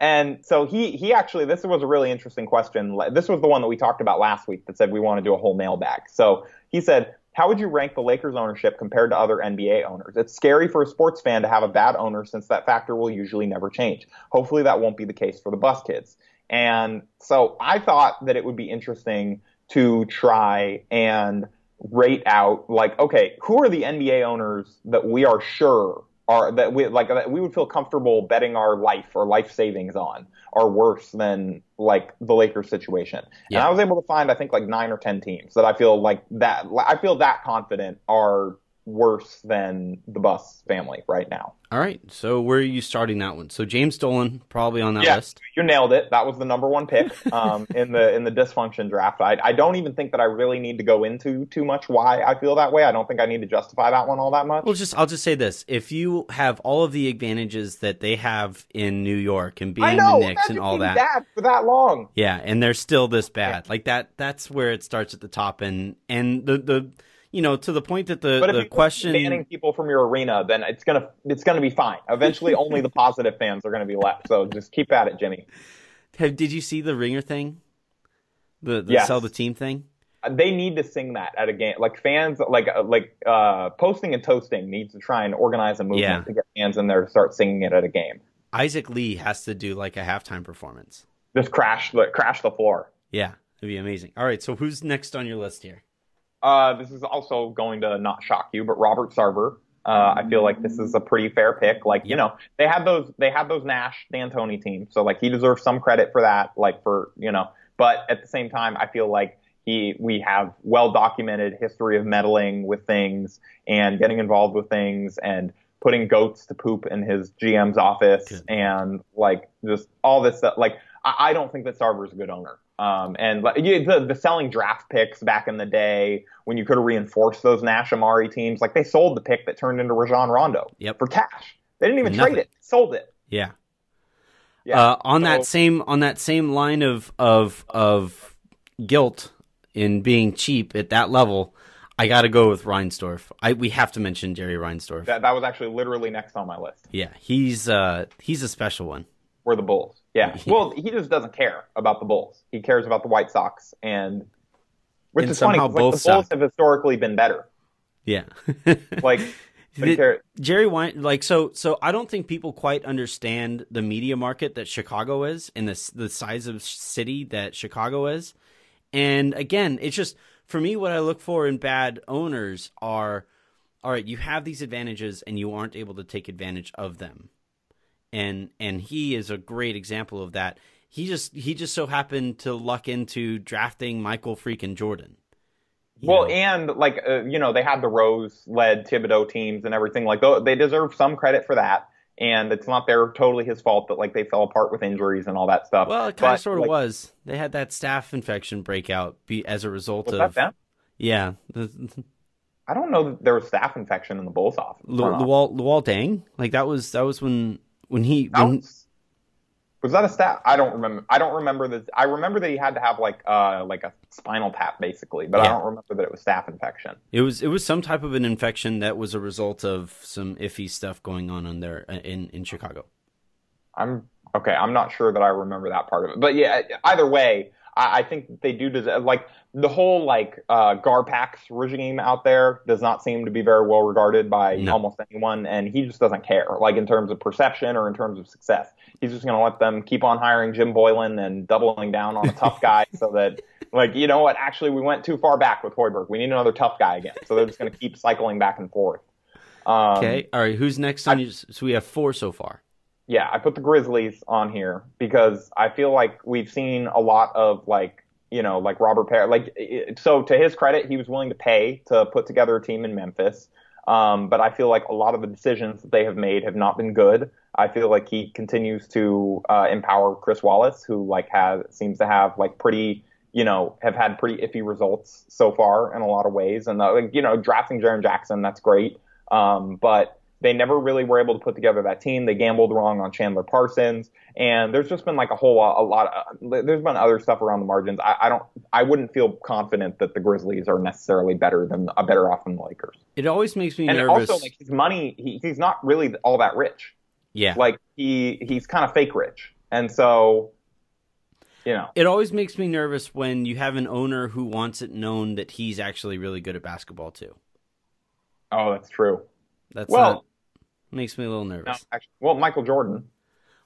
and so he he actually this was a really interesting question. This was the one that we talked about last week that said we want to do a whole mailbag. So he said, "How would you rank the Lakers ownership compared to other NBA owners? It's scary for a sports fan to have a bad owner since that factor will usually never change. Hopefully that won't be the case for the Buss kids." And so I thought that it would be interesting to try and rate out like okay, who are the NBA owners that we are sure are that we like that we would feel comfortable betting our life or life savings on are worse than like the Lakers situation. Yeah. And I was able to find I think like nine or ten teams that I feel like that I feel that confident are worse than the Buss family right now. All right. So where are you starting that one? So James Dolan probably on that yeah, list. You nailed it. That was the number one pick um, in the in the dysfunction draft. I, I don't even think that I really need to go into too much why I feel that way. I don't think I need to justify that one all that much. Well, just I'll just say this: if you have all of the advantages that they have in New York and being know, the Knicks and all that, bad for that long, yeah, and they're still this bad, yeah. like that. That's where it starts at the top, and and the the you know, to the point that the, but the question banning people from your arena, then it's gonna it's gonna be fine. Eventually, only the positive fans are gonna be left. So just keep at it, Jimmy. Have, did you see the ringer thing? The, the yes. sell the team thing. Uh, they need to sing that at a game. Like fans, like uh, like uh, posting and toasting needs to try and organize a movement yeah. to get fans in there to start singing it at a game. Isaac Lee has to do like a halftime performance. Just crash the crash the floor. Yeah, it'd be amazing. All right, so who's next on your list here? Uh, this is also going to not shock you, but Robert Sarver. Uh, I feel like this is a pretty fair pick. Like, you know, they had those, they had those Nash D'Antoni teams. So like he deserves some credit for that. Like for, you know, but at the same time, I feel like he, we have well documented history of meddling with things and getting involved with things and putting goats to poop in his GM's office and like just all this stuff. Like, I, I don't think that Sarver is a good owner. Um, and the, the selling draft picks back in the day when you could have reinforced those Nash Amar'e teams, like they sold the pick that turned into Rajon Rondo yep. for cash. They didn't even trade it; sold it. Yeah. Yeah. Uh, on so, that same on that same line of of of guilt in being cheap at that level, I got to go with Reinsdorf. I we have to mention Jerry Reinsdorf. That that was actually literally next on my list. Yeah, he's uh he's a special one. Were the Bulls. Yeah. Well, he just doesn't care about the Bulls. He cares about the White Sox, and which And is funny. Like, the Bulls suck. have historically been better. Yeah. Like, The- Jerry Wein, like so, so I don't think people quite understand the media market that Chicago is and the the size of city that Chicago is. And again, it's just for me, what I look for in bad owners are, all right, you have these advantages and you aren't able to take advantage of them. And and he is a great example of that. He just he just so happened to luck into drafting Michael freaking Jordan. Well, know? and like uh, you know, they had the Rose-led Thibodeau teams and everything. Like, they deserve some credit for that. And it's not their totally his fault that like they fell apart with injuries and all that stuff. Well, it kind of sort of like, was. They had that staph infection breakout be, as a result of that them? yeah, I don't know that there was staph infection in the Bulls office. Lu- Luol Luol Deng. Like that was that was when when he when, was, that a stat? I don't remember. I don't remember that. I remember that he had to have like uh like a spinal tap basically, but I don't remember that it was staph infection. it was it was some type of an infection that was a result of some iffy stuff going on in there uh, in in Chicago. I'm okay. I'm not sure that I remember that part of it, but yeah. Either way, I, I think they do deserve like the whole like uh, Garpax regime out there does not seem to be very well regarded by No. almost anyone, and he just doesn't care. Like in terms of perception or in terms of success, he's just going to let them keep on hiring Jim Boylan and doubling down on a tough guy, so that like you know what? Actually, we went too far back with Hoiberg. We need another tough guy again. So they're just going to keep cycling back and forth. Um, Okay, all right. Who's next on? your, so we have four so far. Yeah, I put the Grizzlies on here because I feel like we've seen a lot of like, you know, like Robert Pera. Like, so to his credit, he was willing to pay to put together a team in Memphis. Um, but I feel like a lot of the decisions that they have made have not been good. I feel like he continues to uh, empower Chris Wallace, who like has seems to have like pretty, you know, have had pretty iffy results so far in a lot of ways. And uh, like, you know, drafting Jaren Jackson, that's great. Um, but they never really were able to put together that team. They gambled wrong on Chandler Parsons, and there's just been like a whole lot, a lot. Of, there's been other stuff around the margins. I, I don't, I wouldn't feel confident that the Grizzlies are necessarily better than, uh, better off than the Lakers. It always makes me And nervous. also, like his money, he, he's not really all that rich. yeah, Like he, he's kind of fake rich, and so, you know, it always makes me nervous when you have an owner who wants it known that he's actually really good at basketball too. oh, that's true. That's Well, not, makes me a little no, nervous. actually, well, Michael Jordan,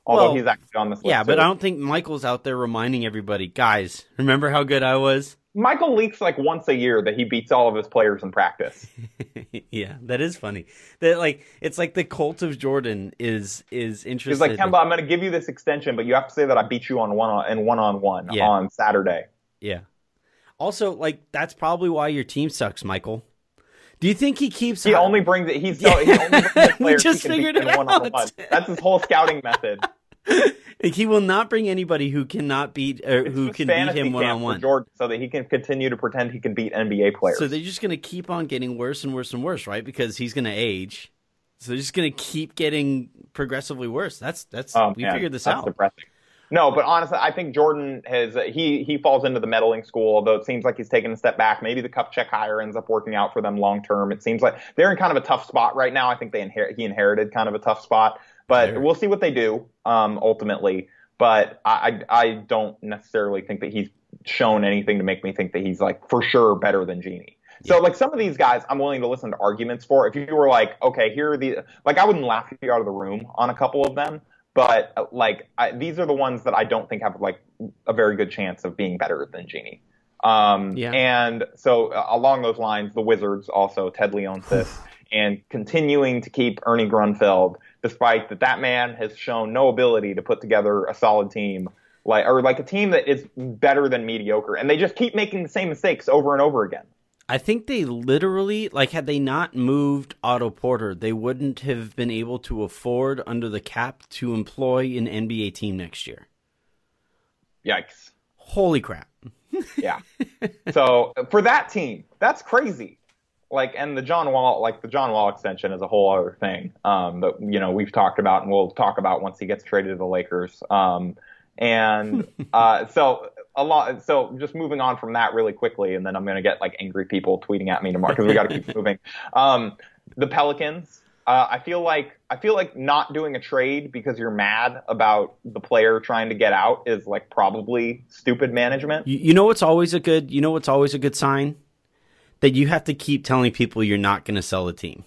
although Well, he's actually on this list. Yeah, but too. I don't think Michael's out there reminding everybody, guys, remember how good I was? Michael leaks like once a year that he beats all of his players in practice. yeah, that is funny. That like it's like the cult of Jordan is is interested. He's like, Kemba, I'm going to give you this extension, but you have to say that I beat you on one on and one on one on Saturday. Yeah. Also, like that's probably why your team sucks, Michael. Do you think he keeps? He only brings it. He's so, he only brings We just figured it one out. That's his whole scouting method. Like, he will not bring anybody who cannot beat or It's who can beat him one on one. Jordan, so that he can continue to pretend he can beat NBA players. So they're just going to keep on getting worse and worse and worse, right? Because he's going to age. So they're just going to keep getting progressively worse. That's that's Oh, we man, figured this that's out. Depressing. No, but honestly, I think Jordan has he he falls into the meddling school. Although it seems like he's taken a step back. Maybe the Kupchak hire ends up working out for them long term. It seems like they're in kind of a tough spot right now. I think they inherit he inherited kind of a tough spot, but Sure. we'll see what they do um, ultimately. But I, I I don't necessarily think that he's shown anything to make me think that he's like for sure better than Jeanie. So like some of these guys, I'm willing to listen to arguments for. If you were like, okay, here are the like, I wouldn't laugh you out of the room on a couple of them, but uh, like I, these are the ones that I don't think have like a very good chance of being better than Jeanie. Um, Yeah. And so uh, along those lines, the Wizards also Ted Leonsis and continuing to keep Ernie Grunfeld, despite that that man has shown no ability to put together a solid team. Like, or like a team that is better than mediocre, and they just keep making the same mistakes over and over again. I think they literally like had they not moved Otto Porter, they wouldn't have been able to afford under the cap to employ an NBA team next year. Yikes. Holy crap. Yeah. so for that team, that's crazy. Like, and the John Wall, like the John Wall extension is a whole other thing um, that you know we've talked about, and we'll talk about once he gets traded to the Lakers. Um, and uh, so a lot. So just moving on from that really quickly, and then I'm gonna get like angry people tweeting at me tomorrow because we got to keep moving. Um, the Pelicans. Uh, I feel like I feel like not doing a trade because you're mad about the player trying to get out is like probably stupid management. You, you know what's always a good you know what's always a good sign that you have to keep telling people you're not going to sell the team.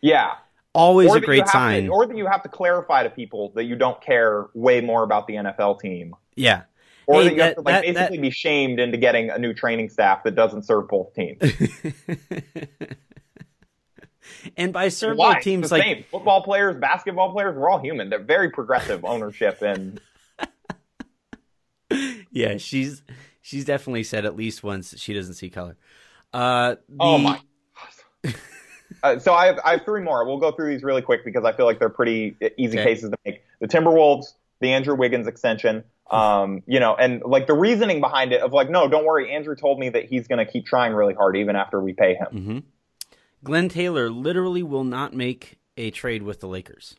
Yeah, Always Or a great sign. to, or that you have to clarify to people that you don't care way more about the NFL team, yeah. Or Hey, that you have to like that- that- basically be shamed into getting a new training staff that doesn't serve both teams. and by serve Why? both teams it's the like same. football players, basketball players, we're all human. They're very progressive ownership and yeah, she's she's definitely said at least once she doesn't see color. Uh, oh my. Uh, so I have, I have three more. We'll go through these really quick because I feel like they're pretty easy Okay. cases to make. The Timberwolves, the Andrew Wiggins extension, um, you know, and like the reasoning behind it of like, no, don't worry. Andrew told me that he's going to keep trying really hard even after we pay him. Mm-hmm. Glen Taylor literally will not make a trade with the Lakers.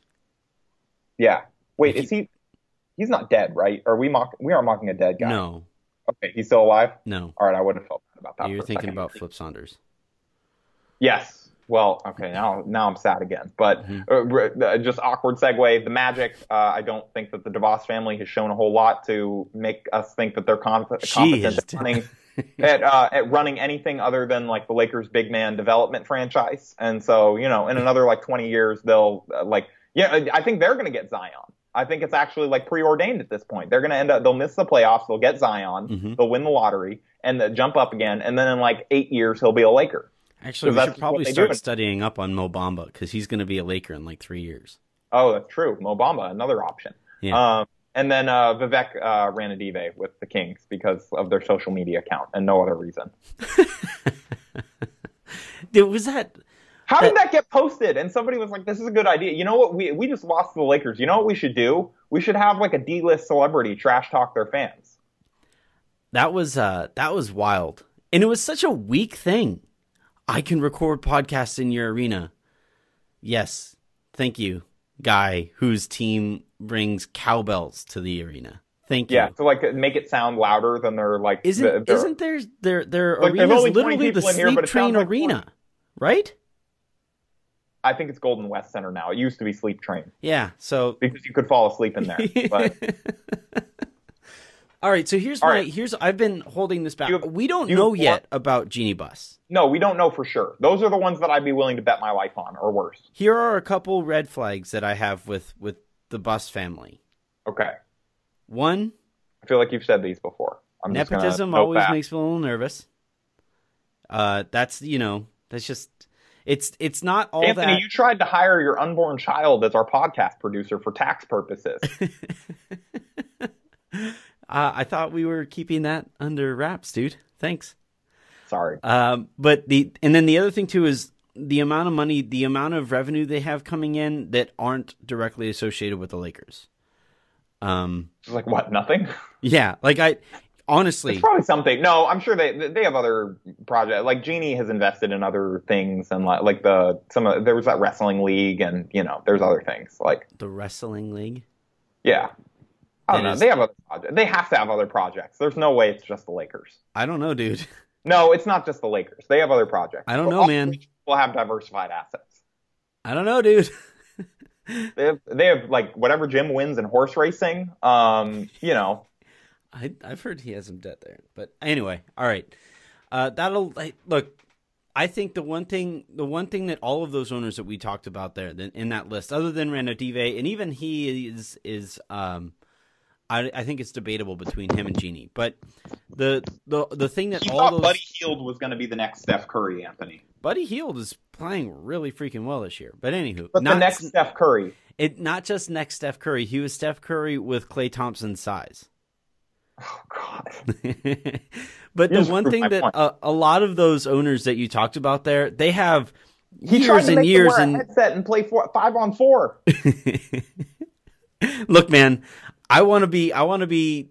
Yeah. Wait, He- is he? He's not dead, right? Or we mock? We are mocking a dead guy. No, Okay, he's still alive. no. All right, I would have felt bad about that. You're thinking second. about Flip Saunders. Yes. Well, okay. Now, now I'm sad again. But Mhm. uh, r- just awkward segue. The Magic. Uh, I don't think that the DeVos family has shown a whole lot to make us think that they're conf- competent at running at, uh, at running anything other than like the Lakers' big man development franchise. And so, you know, in another like 20 years, they'll uh, like, yeah, I think they're going to get Zion. I think it's actually like preordained at this point. They're going to end up, they'll miss the playoffs, they'll get Zion, Mhm. they'll win the lottery, and then jump up again. And then in like eight years, he'll be a Laker. Actually, we should probably start do. studying up on Mo Bamba because he's going to be a Laker in like three years. Oh, that's true. Mo Bamba, another option. Yeah. Um, and then uh, Vivek uh, Ranadive with the Kings because of their social media account and no other reason. Dude, was that? How did that get posted? And somebody was like, "This is a good idea." You know what? We we just lost to the Lakers. You know what we should do? We should have like a D-list celebrity trash talk their fans. That was uh that was wild. And it was such a weak thing. I can record podcasts in your arena. Yes. Thank you, guy whose team brings cowbells to the arena. Thank you. Yeah, to like make it sound louder than their like. Isn't the- isn't there their their Like, there's arena's only 20 literally the in here, sleep train like arena, right? I think it's Golden West Center now. It used to be Sleep Train Yeah. So because you could fall asleep in there. But All right, so here's All my right. here's I've been holding this back. Have- we don't know yet about Jeanie Buss. no, we don't know for sure. Those are the ones that I'd be willing to bet my life on, or worse. Here are a couple red flags that I have with with the Bus family. Okay, One, I feel like you've said these before. I'm nepotism always that. makes me a little nervous. Uh, that's you know that's just it's it's not all Anthony, that. you tried to hire your unborn child as our podcast producer for tax purposes. uh, I thought we were keeping that under wraps, dude. Thanks. Sorry. Um, but the and then the other thing too is the amount of money, the amount of revenue they have coming in that aren't directly associated with the Lakers. Um, It's like what? Nothing. yeah, like I honestly, It's probably something. No, I'm sure they they have other projects. Like Jeanie has invested in other things, and like, like the some of, there was that wrestling league, and you know, there's other things. Like the wrestling league. yeah, I don't know. is- They have other projects. They have to have other projects. There's no way it's just the Lakers. I don't know, dude. No, it's not just the Lakers. They have other projects. I don't know, man. We'll have diversified assets. I don't know, dude. They have they have like whatever Jim wins in horse racing. Um, you know, I I've heard he has some debt there, but anyway, all right. Uh, that'll like, look. I think the one thing, the one thing that all of those owners that we talked about there in that list, other than Ranadive, and even he is is, um, I I think it's debatable between him and Jeanie, but the the the thing that he all thought those Buddy Hield was going to be the next Steph Curry, Anthony. Buddy Hield is playing really freaking well this year. But anywho, But not the next Steph Curry. it not just next Steph Curry, he was Steph Curry with Klay Thompson's size. Oh God. but the one thing that uh, a lot of those owners that you talked about there, they have He years and years a and headset and play four, five on four. look, man, I want to be I want to be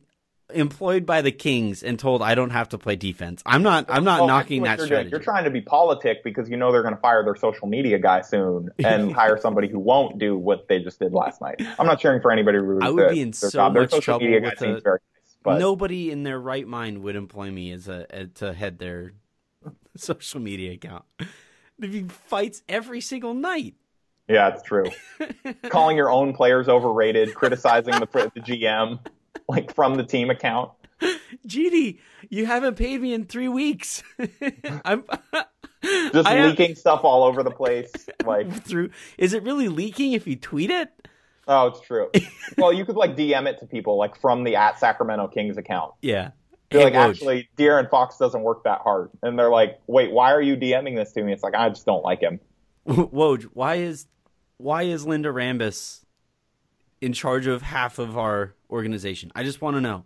employed by the Kings and told I don't have to play defense. I'm not I'm not Well, knocking that you're doing. strategy. You're trying to be politic because you know they're going to fire their social media guy soon and hire somebody who won't do what they just did last night. I'm not cheering for anybody. Who I would their- be in so job. Much trouble with a- nice, but Nobody in their right mind would employ me as a, a to head their social media account. There'd be fights every single night. Yeah, it's true. Calling your own players overrated, criticizing the, the GM, like from the team account. GD, you haven't paid me in three weeks. I'm just I leaking have... stuff all over the place. Like through, is it really leaking if you tweet it? Oh, it's true. well, you could like DM it to people like from the at Sacramento Kings account. Yeah. They're hey, like, Woj. actually, De'Aaron Fox doesn't work that hard, and they're like, wait, why are you DMing this to me? It's like I just don't like him. Woj, why is why is Linda Rambis in charge of half of our organization? I just want to know.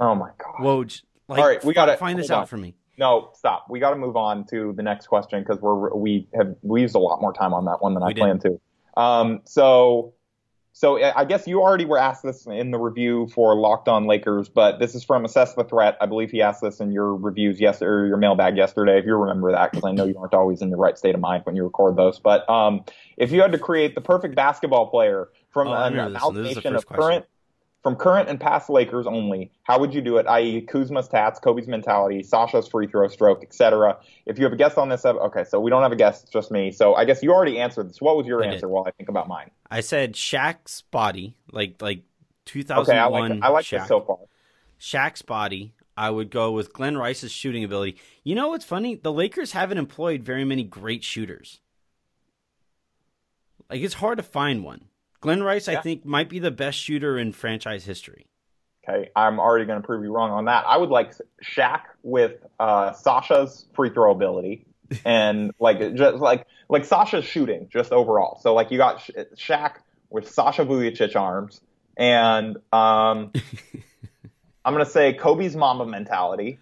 Oh my god. Woj, like, all right, we got to find this on. out for me. No, stop. We got to move on to the next question because we're we have we used a lot more time on that one than we I did. planned to. Um, so so I guess you already were asked this in the review for Locked On Lakers, but this is from Assess the Threat. I believe he asked this in your reviews yesterday, or your mailbag yesterday, if you remember that, because I know you aren't always in the right state of mind when you record those. But um, if you had to create the perfect basketball player from oh, an amalgamation of current from current and past Lakers only, how would you do it? I.e., Kuzma's tats, Kobe's mentality, Sasha's free throw stroke, etc. If you have a guest on this, uh, okay, so we don't have a guest, it's just me. So I guess you already answered this. What was your I answer? Did. While I think about mine, I said Shaq's body, like like 2001. Okay, I like, I like Shaq. this so far. Shaq's body. I would go with Glen Rice's shooting ability. You know what's funny? The Lakers haven't employed very many great shooters. Like it's hard to find one. Glen Rice, yeah. I think, might be the best shooter in franchise history. Okay, I'm already going to prove you wrong on that. I would like Shaq with uh, Sasha's free throw ability, and like just like like Sasha's shooting just overall. So like you got Shaq with Sasha Vujacic arms, and um, I'm going to say Kobe's Mamba mentality.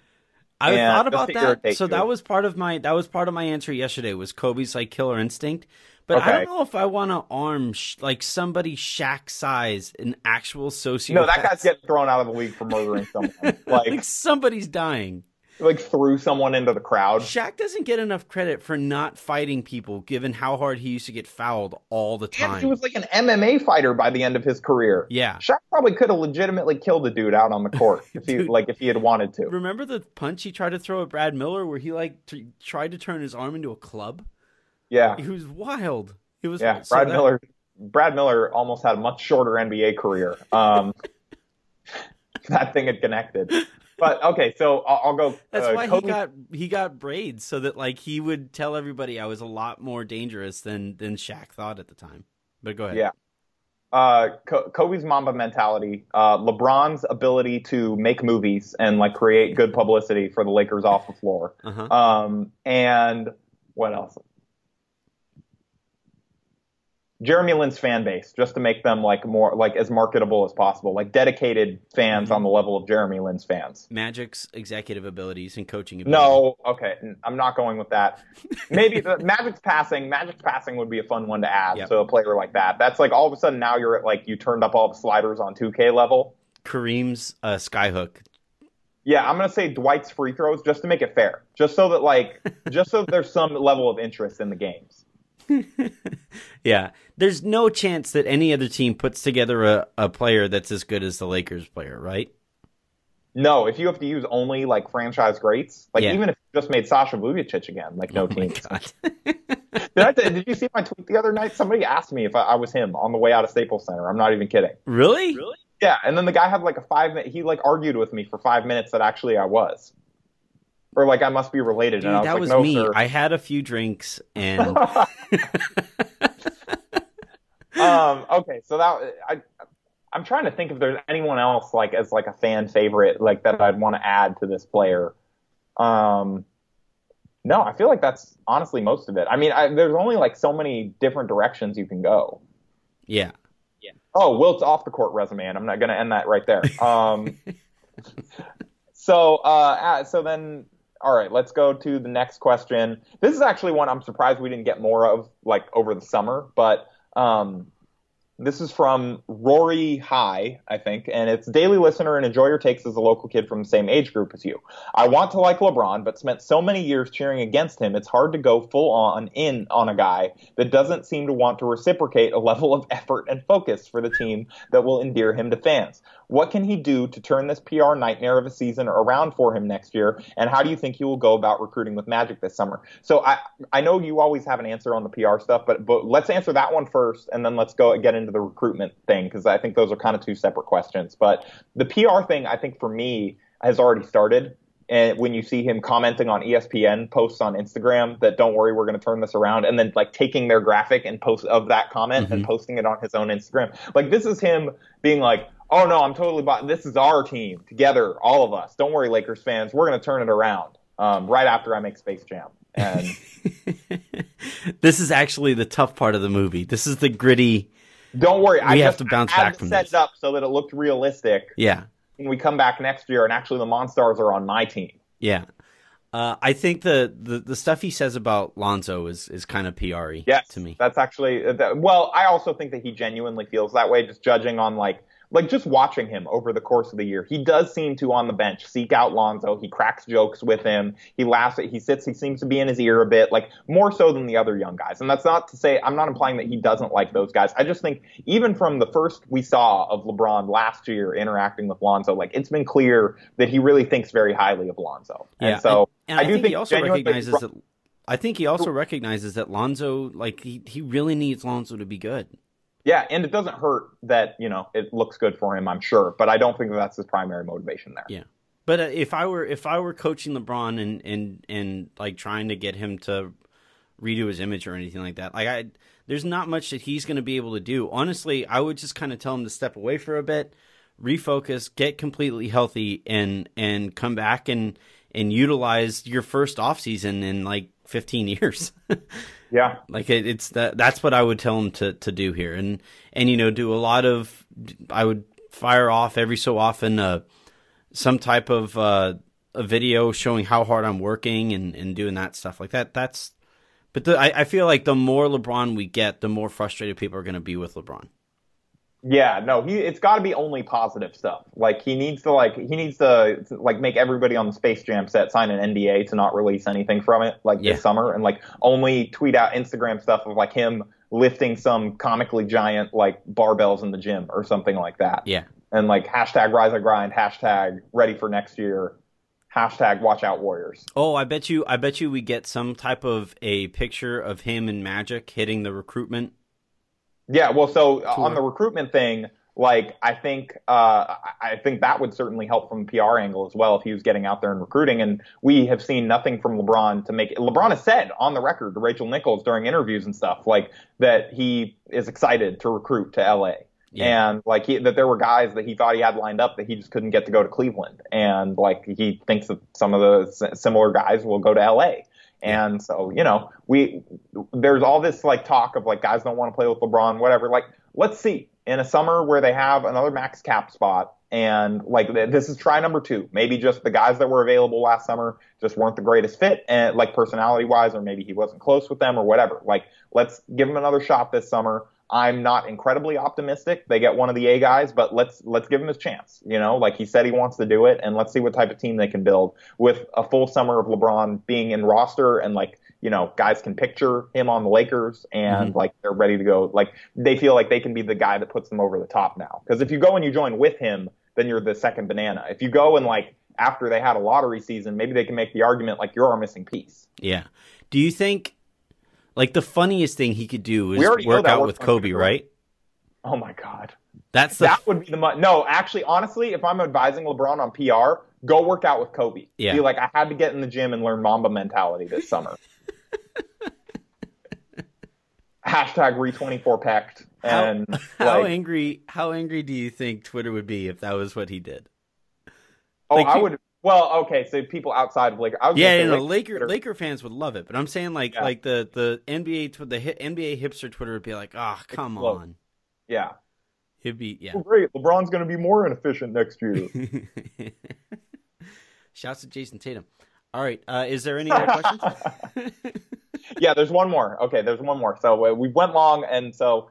I thought about that. So you. that was part of my that was part of my answer yesterday. Was Kobe's like killer instinct? But okay. I don't know if I want to arm sh- like somebody Shaq size, an actual sociopath. No, that guy's getting thrown out of the league for murdering someone. like, like somebody's dying. Like threw someone into the crowd. Shaq doesn't get enough credit for not fighting people, given how hard he used to get fouled all the time. he was like an MMA fighter by the end of his career. Yeah, Shaq probably could have legitimately killed a dude out on the court if he like if he had wanted to. Remember the punch he tried to throw at Brad Miller, where he like t- tried to turn his arm into a club? Yeah, he was wild. He was yeah. So Brad that... Miller. Brad Miller almost had a much shorter NBA career. Um, that thing had connected. But okay, so I'll, I'll go. That's uh, why Kobe... he got he got braids so that like he would tell everybody I was a lot more dangerous than than Shaq thought at the time. But go ahead. Yeah. Uh, Kobe's Mamba mentality, uh, LeBron's ability to make movies and like create good publicity for the Lakers off the floor, uh-huh. um, and what else? Jeremy Lin's fan base, just to make them like more like as marketable as possible, like dedicated fans mm-hmm. on the level of Jeremy Lin's fans. Magic's executive abilities and coaching abilities. No, okay, I'm not going with that. Maybe the, Magic's passing, Magic's passing would be a fun one to add yep. to a player like that. That's like all of a sudden now you're at like you turned up all the sliders on 2K level. Kareem's uh, skyhook. Yeah, I'm gonna say Dwight's free throws just to make it fair, just so that like, just so there's some level of interest in the games. yeah, there's no chance that any other team puts together a, a player that's as good as the Lakers player, right? No, if you have to use only like franchise greats, like yeah. even if you just made Sasha Vujacic again, like no oh team. did, I, did you see my tweet the other night? Somebody asked me if I, I, was him on the way out of Staples Center. I'm not even kidding. Really? Really? Yeah, and then the guy had like a five minute. He like argued with me for five minutes that actually I was or like I must be related. Dude, and I was that like, was no, me. Sir. I had a few drinks and. um. Okay, so that I. I'm trying to think if there's anyone else like as like a fan favorite like that I'd want to add to this player. Um, no, I feel like that's honestly most of it. I mean, I, there's only like so many different directions you can go. Yeah. Yeah. Oh, Wilt's off the court resume, and I'm not going to end that right there. Um, so, uh, so then all right, let's go to the next question. This is actually one I'm surprised we didn't get more of like over the summer, but um, this is from Rory High, I think, and it's daily listener and enjoy your takes as a local kid from the same age group as you. I want to like LeBron, but spent so many years cheering against him, it's hard to go full on in on a guy that doesn't seem to want to reciprocate a level of effort and focus for the team that will endear him to fans. What can he do to turn this PR nightmare of a season around for him next year? And how do you think he will go about recruiting with Magic this summer? So I I know you always have an answer on the PR stuff, but but let's answer that one first, and then let's go get into the recruitment thing because I think those are kind of two separate questions. But the PR thing, I think for me has already started and when you see him commenting on ESPN posts on Instagram that don't worry, we're going to turn this around, and then like taking their graphic and post of that comment mm-hmm. and posting it on his own Instagram. Like this is him being like, "Oh no, I'm totally bought. This is our team together, all of us. Don't worry, Lakers fans, we're going to turn it around." Um, right after I make Space Jam, and this is actually the tough part of the movie. This is the gritty. Don't worry, we I have just, to bounce back from set this. it up so that it looked realistic. Yeah, when we come back next year and actually the Monstars are on my team. Yeah. Uh, I think the, the, the stuff he says about Lonzo is, is kind of PR yes, to me. That's actually, uh, well, I also think that he genuinely feels that way, just judging on like like just watching him over the course of the year, he does seem to on the bench seek out Lonzo. He cracks jokes with him. He laughs. At, he sits. He seems to be in his ear a bit, like more so than the other young guys. And that's not to say I'm not implying that he doesn't like those guys. I just think even from the first we saw of LeBron last year interacting with Lonzo, like it's been clear that he really thinks very highly of Lonzo. Yeah, and so and, and I, I, do think, think he also recognizes that. I think he also recognizes that Lonzo, like he, he really needs Lonzo to be good. Yeah, and it doesn't hurt that you know it looks good for him. I'm sure, but I don't think that that's his primary motivation there. Yeah, but uh, if I were if I were coaching LeBron and and and like trying to get him to redo his image or anything like that, like I there's not much that he's going to be able to do. Honestly, I would just kind of tell him to step away for a bit, refocus, get completely healthy, and and come back and and utilize your first off season in like 15 years. Yeah. Like it, it's that that's what I would tell him to to do here. And and you know, do a lot of I would fire off every so often uh some type of uh a video showing how hard I'm working and and doing that stuff like that. That's but the, I, I feel like the more LeBron we get, the more frustrated people are going to be with LeBron. Yeah, no, he it's got to be only positive stuff. Like he needs to like he needs to like make everybody on the Space Jam set sign an NDA to not release anything from it like yeah. this summer and like only tweet out Instagram stuff of like him lifting some comically giant like barbells in the gym or something like that. Yeah. And like hashtag rise and grind, hashtag ready for next year, hashtag watch out warriors. Oh, I bet you I bet you we get some type of a picture of him and Magic hitting the recruitment yeah, well, so uh, on the recruitment thing, like I think uh, I think that would certainly help from a PR angle as well if he was getting out there and recruiting. And we have seen nothing from LeBron to make it. LeBron has said on the record to Rachel Nichols during interviews and stuff like that he is excited to recruit to LA. Yeah. And like he, that there were guys that he thought he had lined up that he just couldn't get to go to Cleveland. And like he thinks that some of the similar guys will go to LA. And so, you know, we there's all this like talk of like guys don't want to play with LeBron, whatever. Like, let's see in a summer where they have another max cap spot and like this is try number two. Maybe just the guys that were available last summer just weren't the greatest fit and like personality wise, or maybe he wasn't close with them or whatever. Like, let's give him another shot this summer. I'm not incredibly optimistic they get one of the A guys, but let's let's give him his chance. You know, like he said he wants to do it, and let's see what type of team they can build with a full summer of LeBron being in roster and like you know guys can picture him on the Lakers and mm-hmm. like they're ready to go. Like they feel like they can be the guy that puts them over the top now. Because if you go and you join with him, then you're the second banana. If you go and like after they had a lottery season, maybe they can make the argument like you're our missing piece. Yeah. Do you think like the funniest thing he could do is work out with Kobe, right? Oh my god. That's the... that would be the mo- no. Actually, honestly, if I'm advising LeBron on PR, go work out with Kobe. Yeah. Be like, I had to get in the gym and learn Mamba mentality this summer. Hashtag re twenty four pecked. And how, how like, angry? How angry do you think Twitter would be if that was what he did? Oh, like, I would. Well, okay, so people outside of Laker, yeah, you know, Laker Laker, Laker fans would love it, but I'm saying like yeah. like the the NBA the NBA hipster Twitter would be like, oh, come on, yeah, he'd be yeah, well, great. LeBron's going to be more inefficient next year. Shouts to Jayson Tatum. All right, uh, is there any other questions? yeah, there's one more. Okay, there's one more. So uh, we went long, and so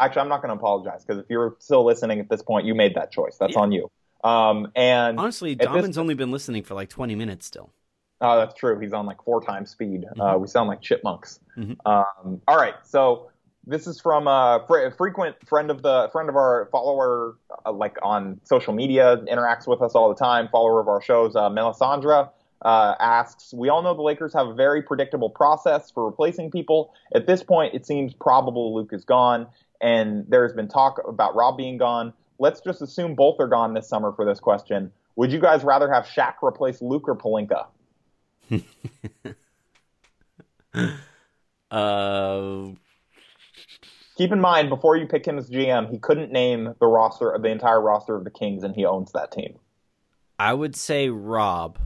actually, I'm not going to apologize because if you're still listening at this point, you made that choice. That's yeah. on you. Um, and honestly, Dobbins this, only been listening for like 20 minutes still. Oh, that's true. He's on like four times speed. Uh, mm-hmm. Uh, we sound like chipmunks. Mm-hmm. Um, all right. So this is from a fr- frequent friend of the friend of our follower, uh, like on social media, interacts with us all the time. Follower of our shows, uh, Melisandre. Uh, asks, we all know the Lakers have a very predictable process for replacing people. At this point, it seems probable Luke is gone, and there's been talk about Rob being gone. Let's just assume both are gone this summer for this question. Would you guys rather have Shaq replace Luke or Pelinka? uh, Keep in mind, before you pick him as GM, he couldn't name the roster of the entire roster of the Kings, and he owns that team. I would say Rob.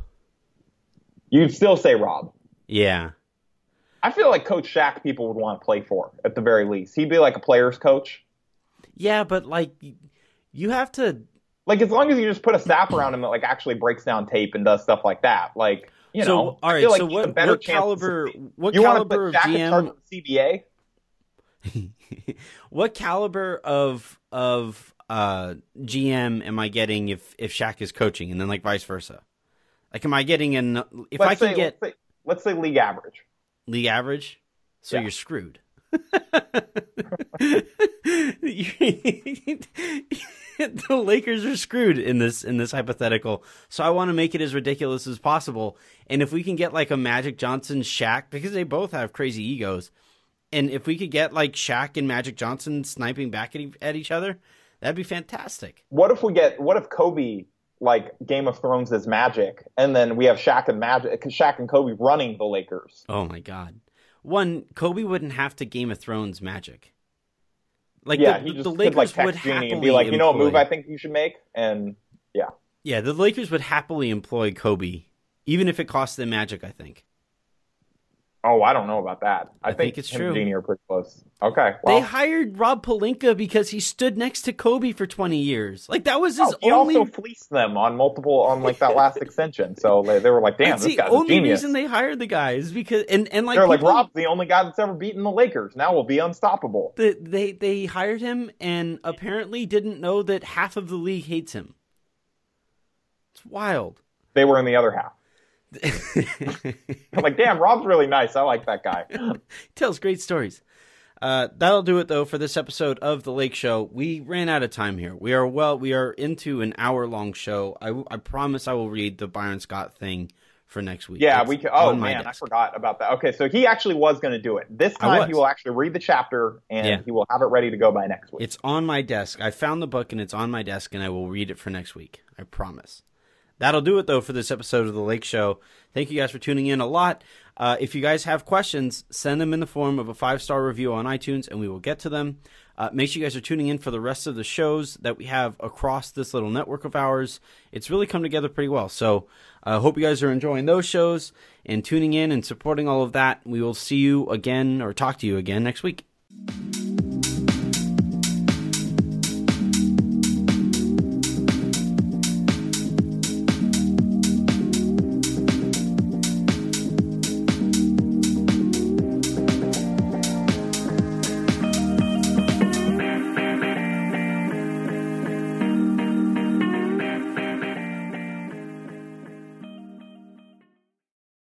You'd still say Rob. Yeah. I feel like Coach Shaq people would want to play for at the very least. He'd be like a player's coach. Yeah, but like you have to like as long as you just put a staff around him that like actually breaks down tape and does stuff like that. Like you so, know, all right. like so what, what caliber? What you caliber of GM? CBA. what caliber of of uh, GM am I getting if if Shaq is coaching, and then like vice versa? Like, am I getting an if let's I can say, get let's say, let's say league average? League average, so Yeah. you're screwed. the Lakers are screwed in this in this hypothetical. So I want to make it as ridiculous as possible. And if we can get like a Magic Johnson Shaq, because they both have crazy egos, and if we could get like Shaq and Magic Johnson sniping back at, e- at each other, that'd be fantastic. What if we get? What if Kobe like Game of Thrones is Magic, and then we have Shaq and Magic, Shaq and Kobe running the Lakers? Oh my god. One, Kobe wouldn't have to Game of Thrones Magic. Like yeah, the, he just the could Lakers like would text Jeanie happily and be like, you know, what move I think you should make, and yeah. Yeah, the Lakers would happily employ Kobe, even if it cost them Magic. I think Oh, I don't know about that. I, I think it's him true. Jeanie are pretty close. Okay, they hired Rob Pelinka because he stood next to Kobe for twenty years. Like that was oh, his oh, he only. also fleeced them on multiple on like that last extension. So they, they were like, damn, that's this the guy's a only genius. reason they hired the guy is because and and like They're like, Rob's the only guy that's ever beaten the Lakers. Now we'll be unstoppable. the, they they hired him and apparently didn't know that half of the league hates him. It's wild. They were in the other half. I'm like, damn, Rob's really nice. I like that guy. He tells great stories. Uh, that'll do it though for this episode of the Lake Show. We ran out of time here. We are well. We are into an hour long show. I, I promise I will read the Byron Scott thing for next week. Yeah, we could. Oh man, I forgot about that. Okay, so he actually was going to do it. This time he will actually read the chapter and Yeah. he will have it ready to go by next week. It's on my desk. I found the book and it's on my desk, and I will read it for next week. I promise. That'll do it though for this episode of the Lake Show. Thank you guys for tuning in a lot. Uh, if you guys have questions, send them in the form of a five star review on iTunes, and we will get to them. Uh, make sure you guys are tuning in for the rest of the shows that we have across this little network of ours. It's really come together pretty well. So I uh, hope you guys are enjoying those shows and tuning in and supporting all of that. We will see you again or talk to you again next week.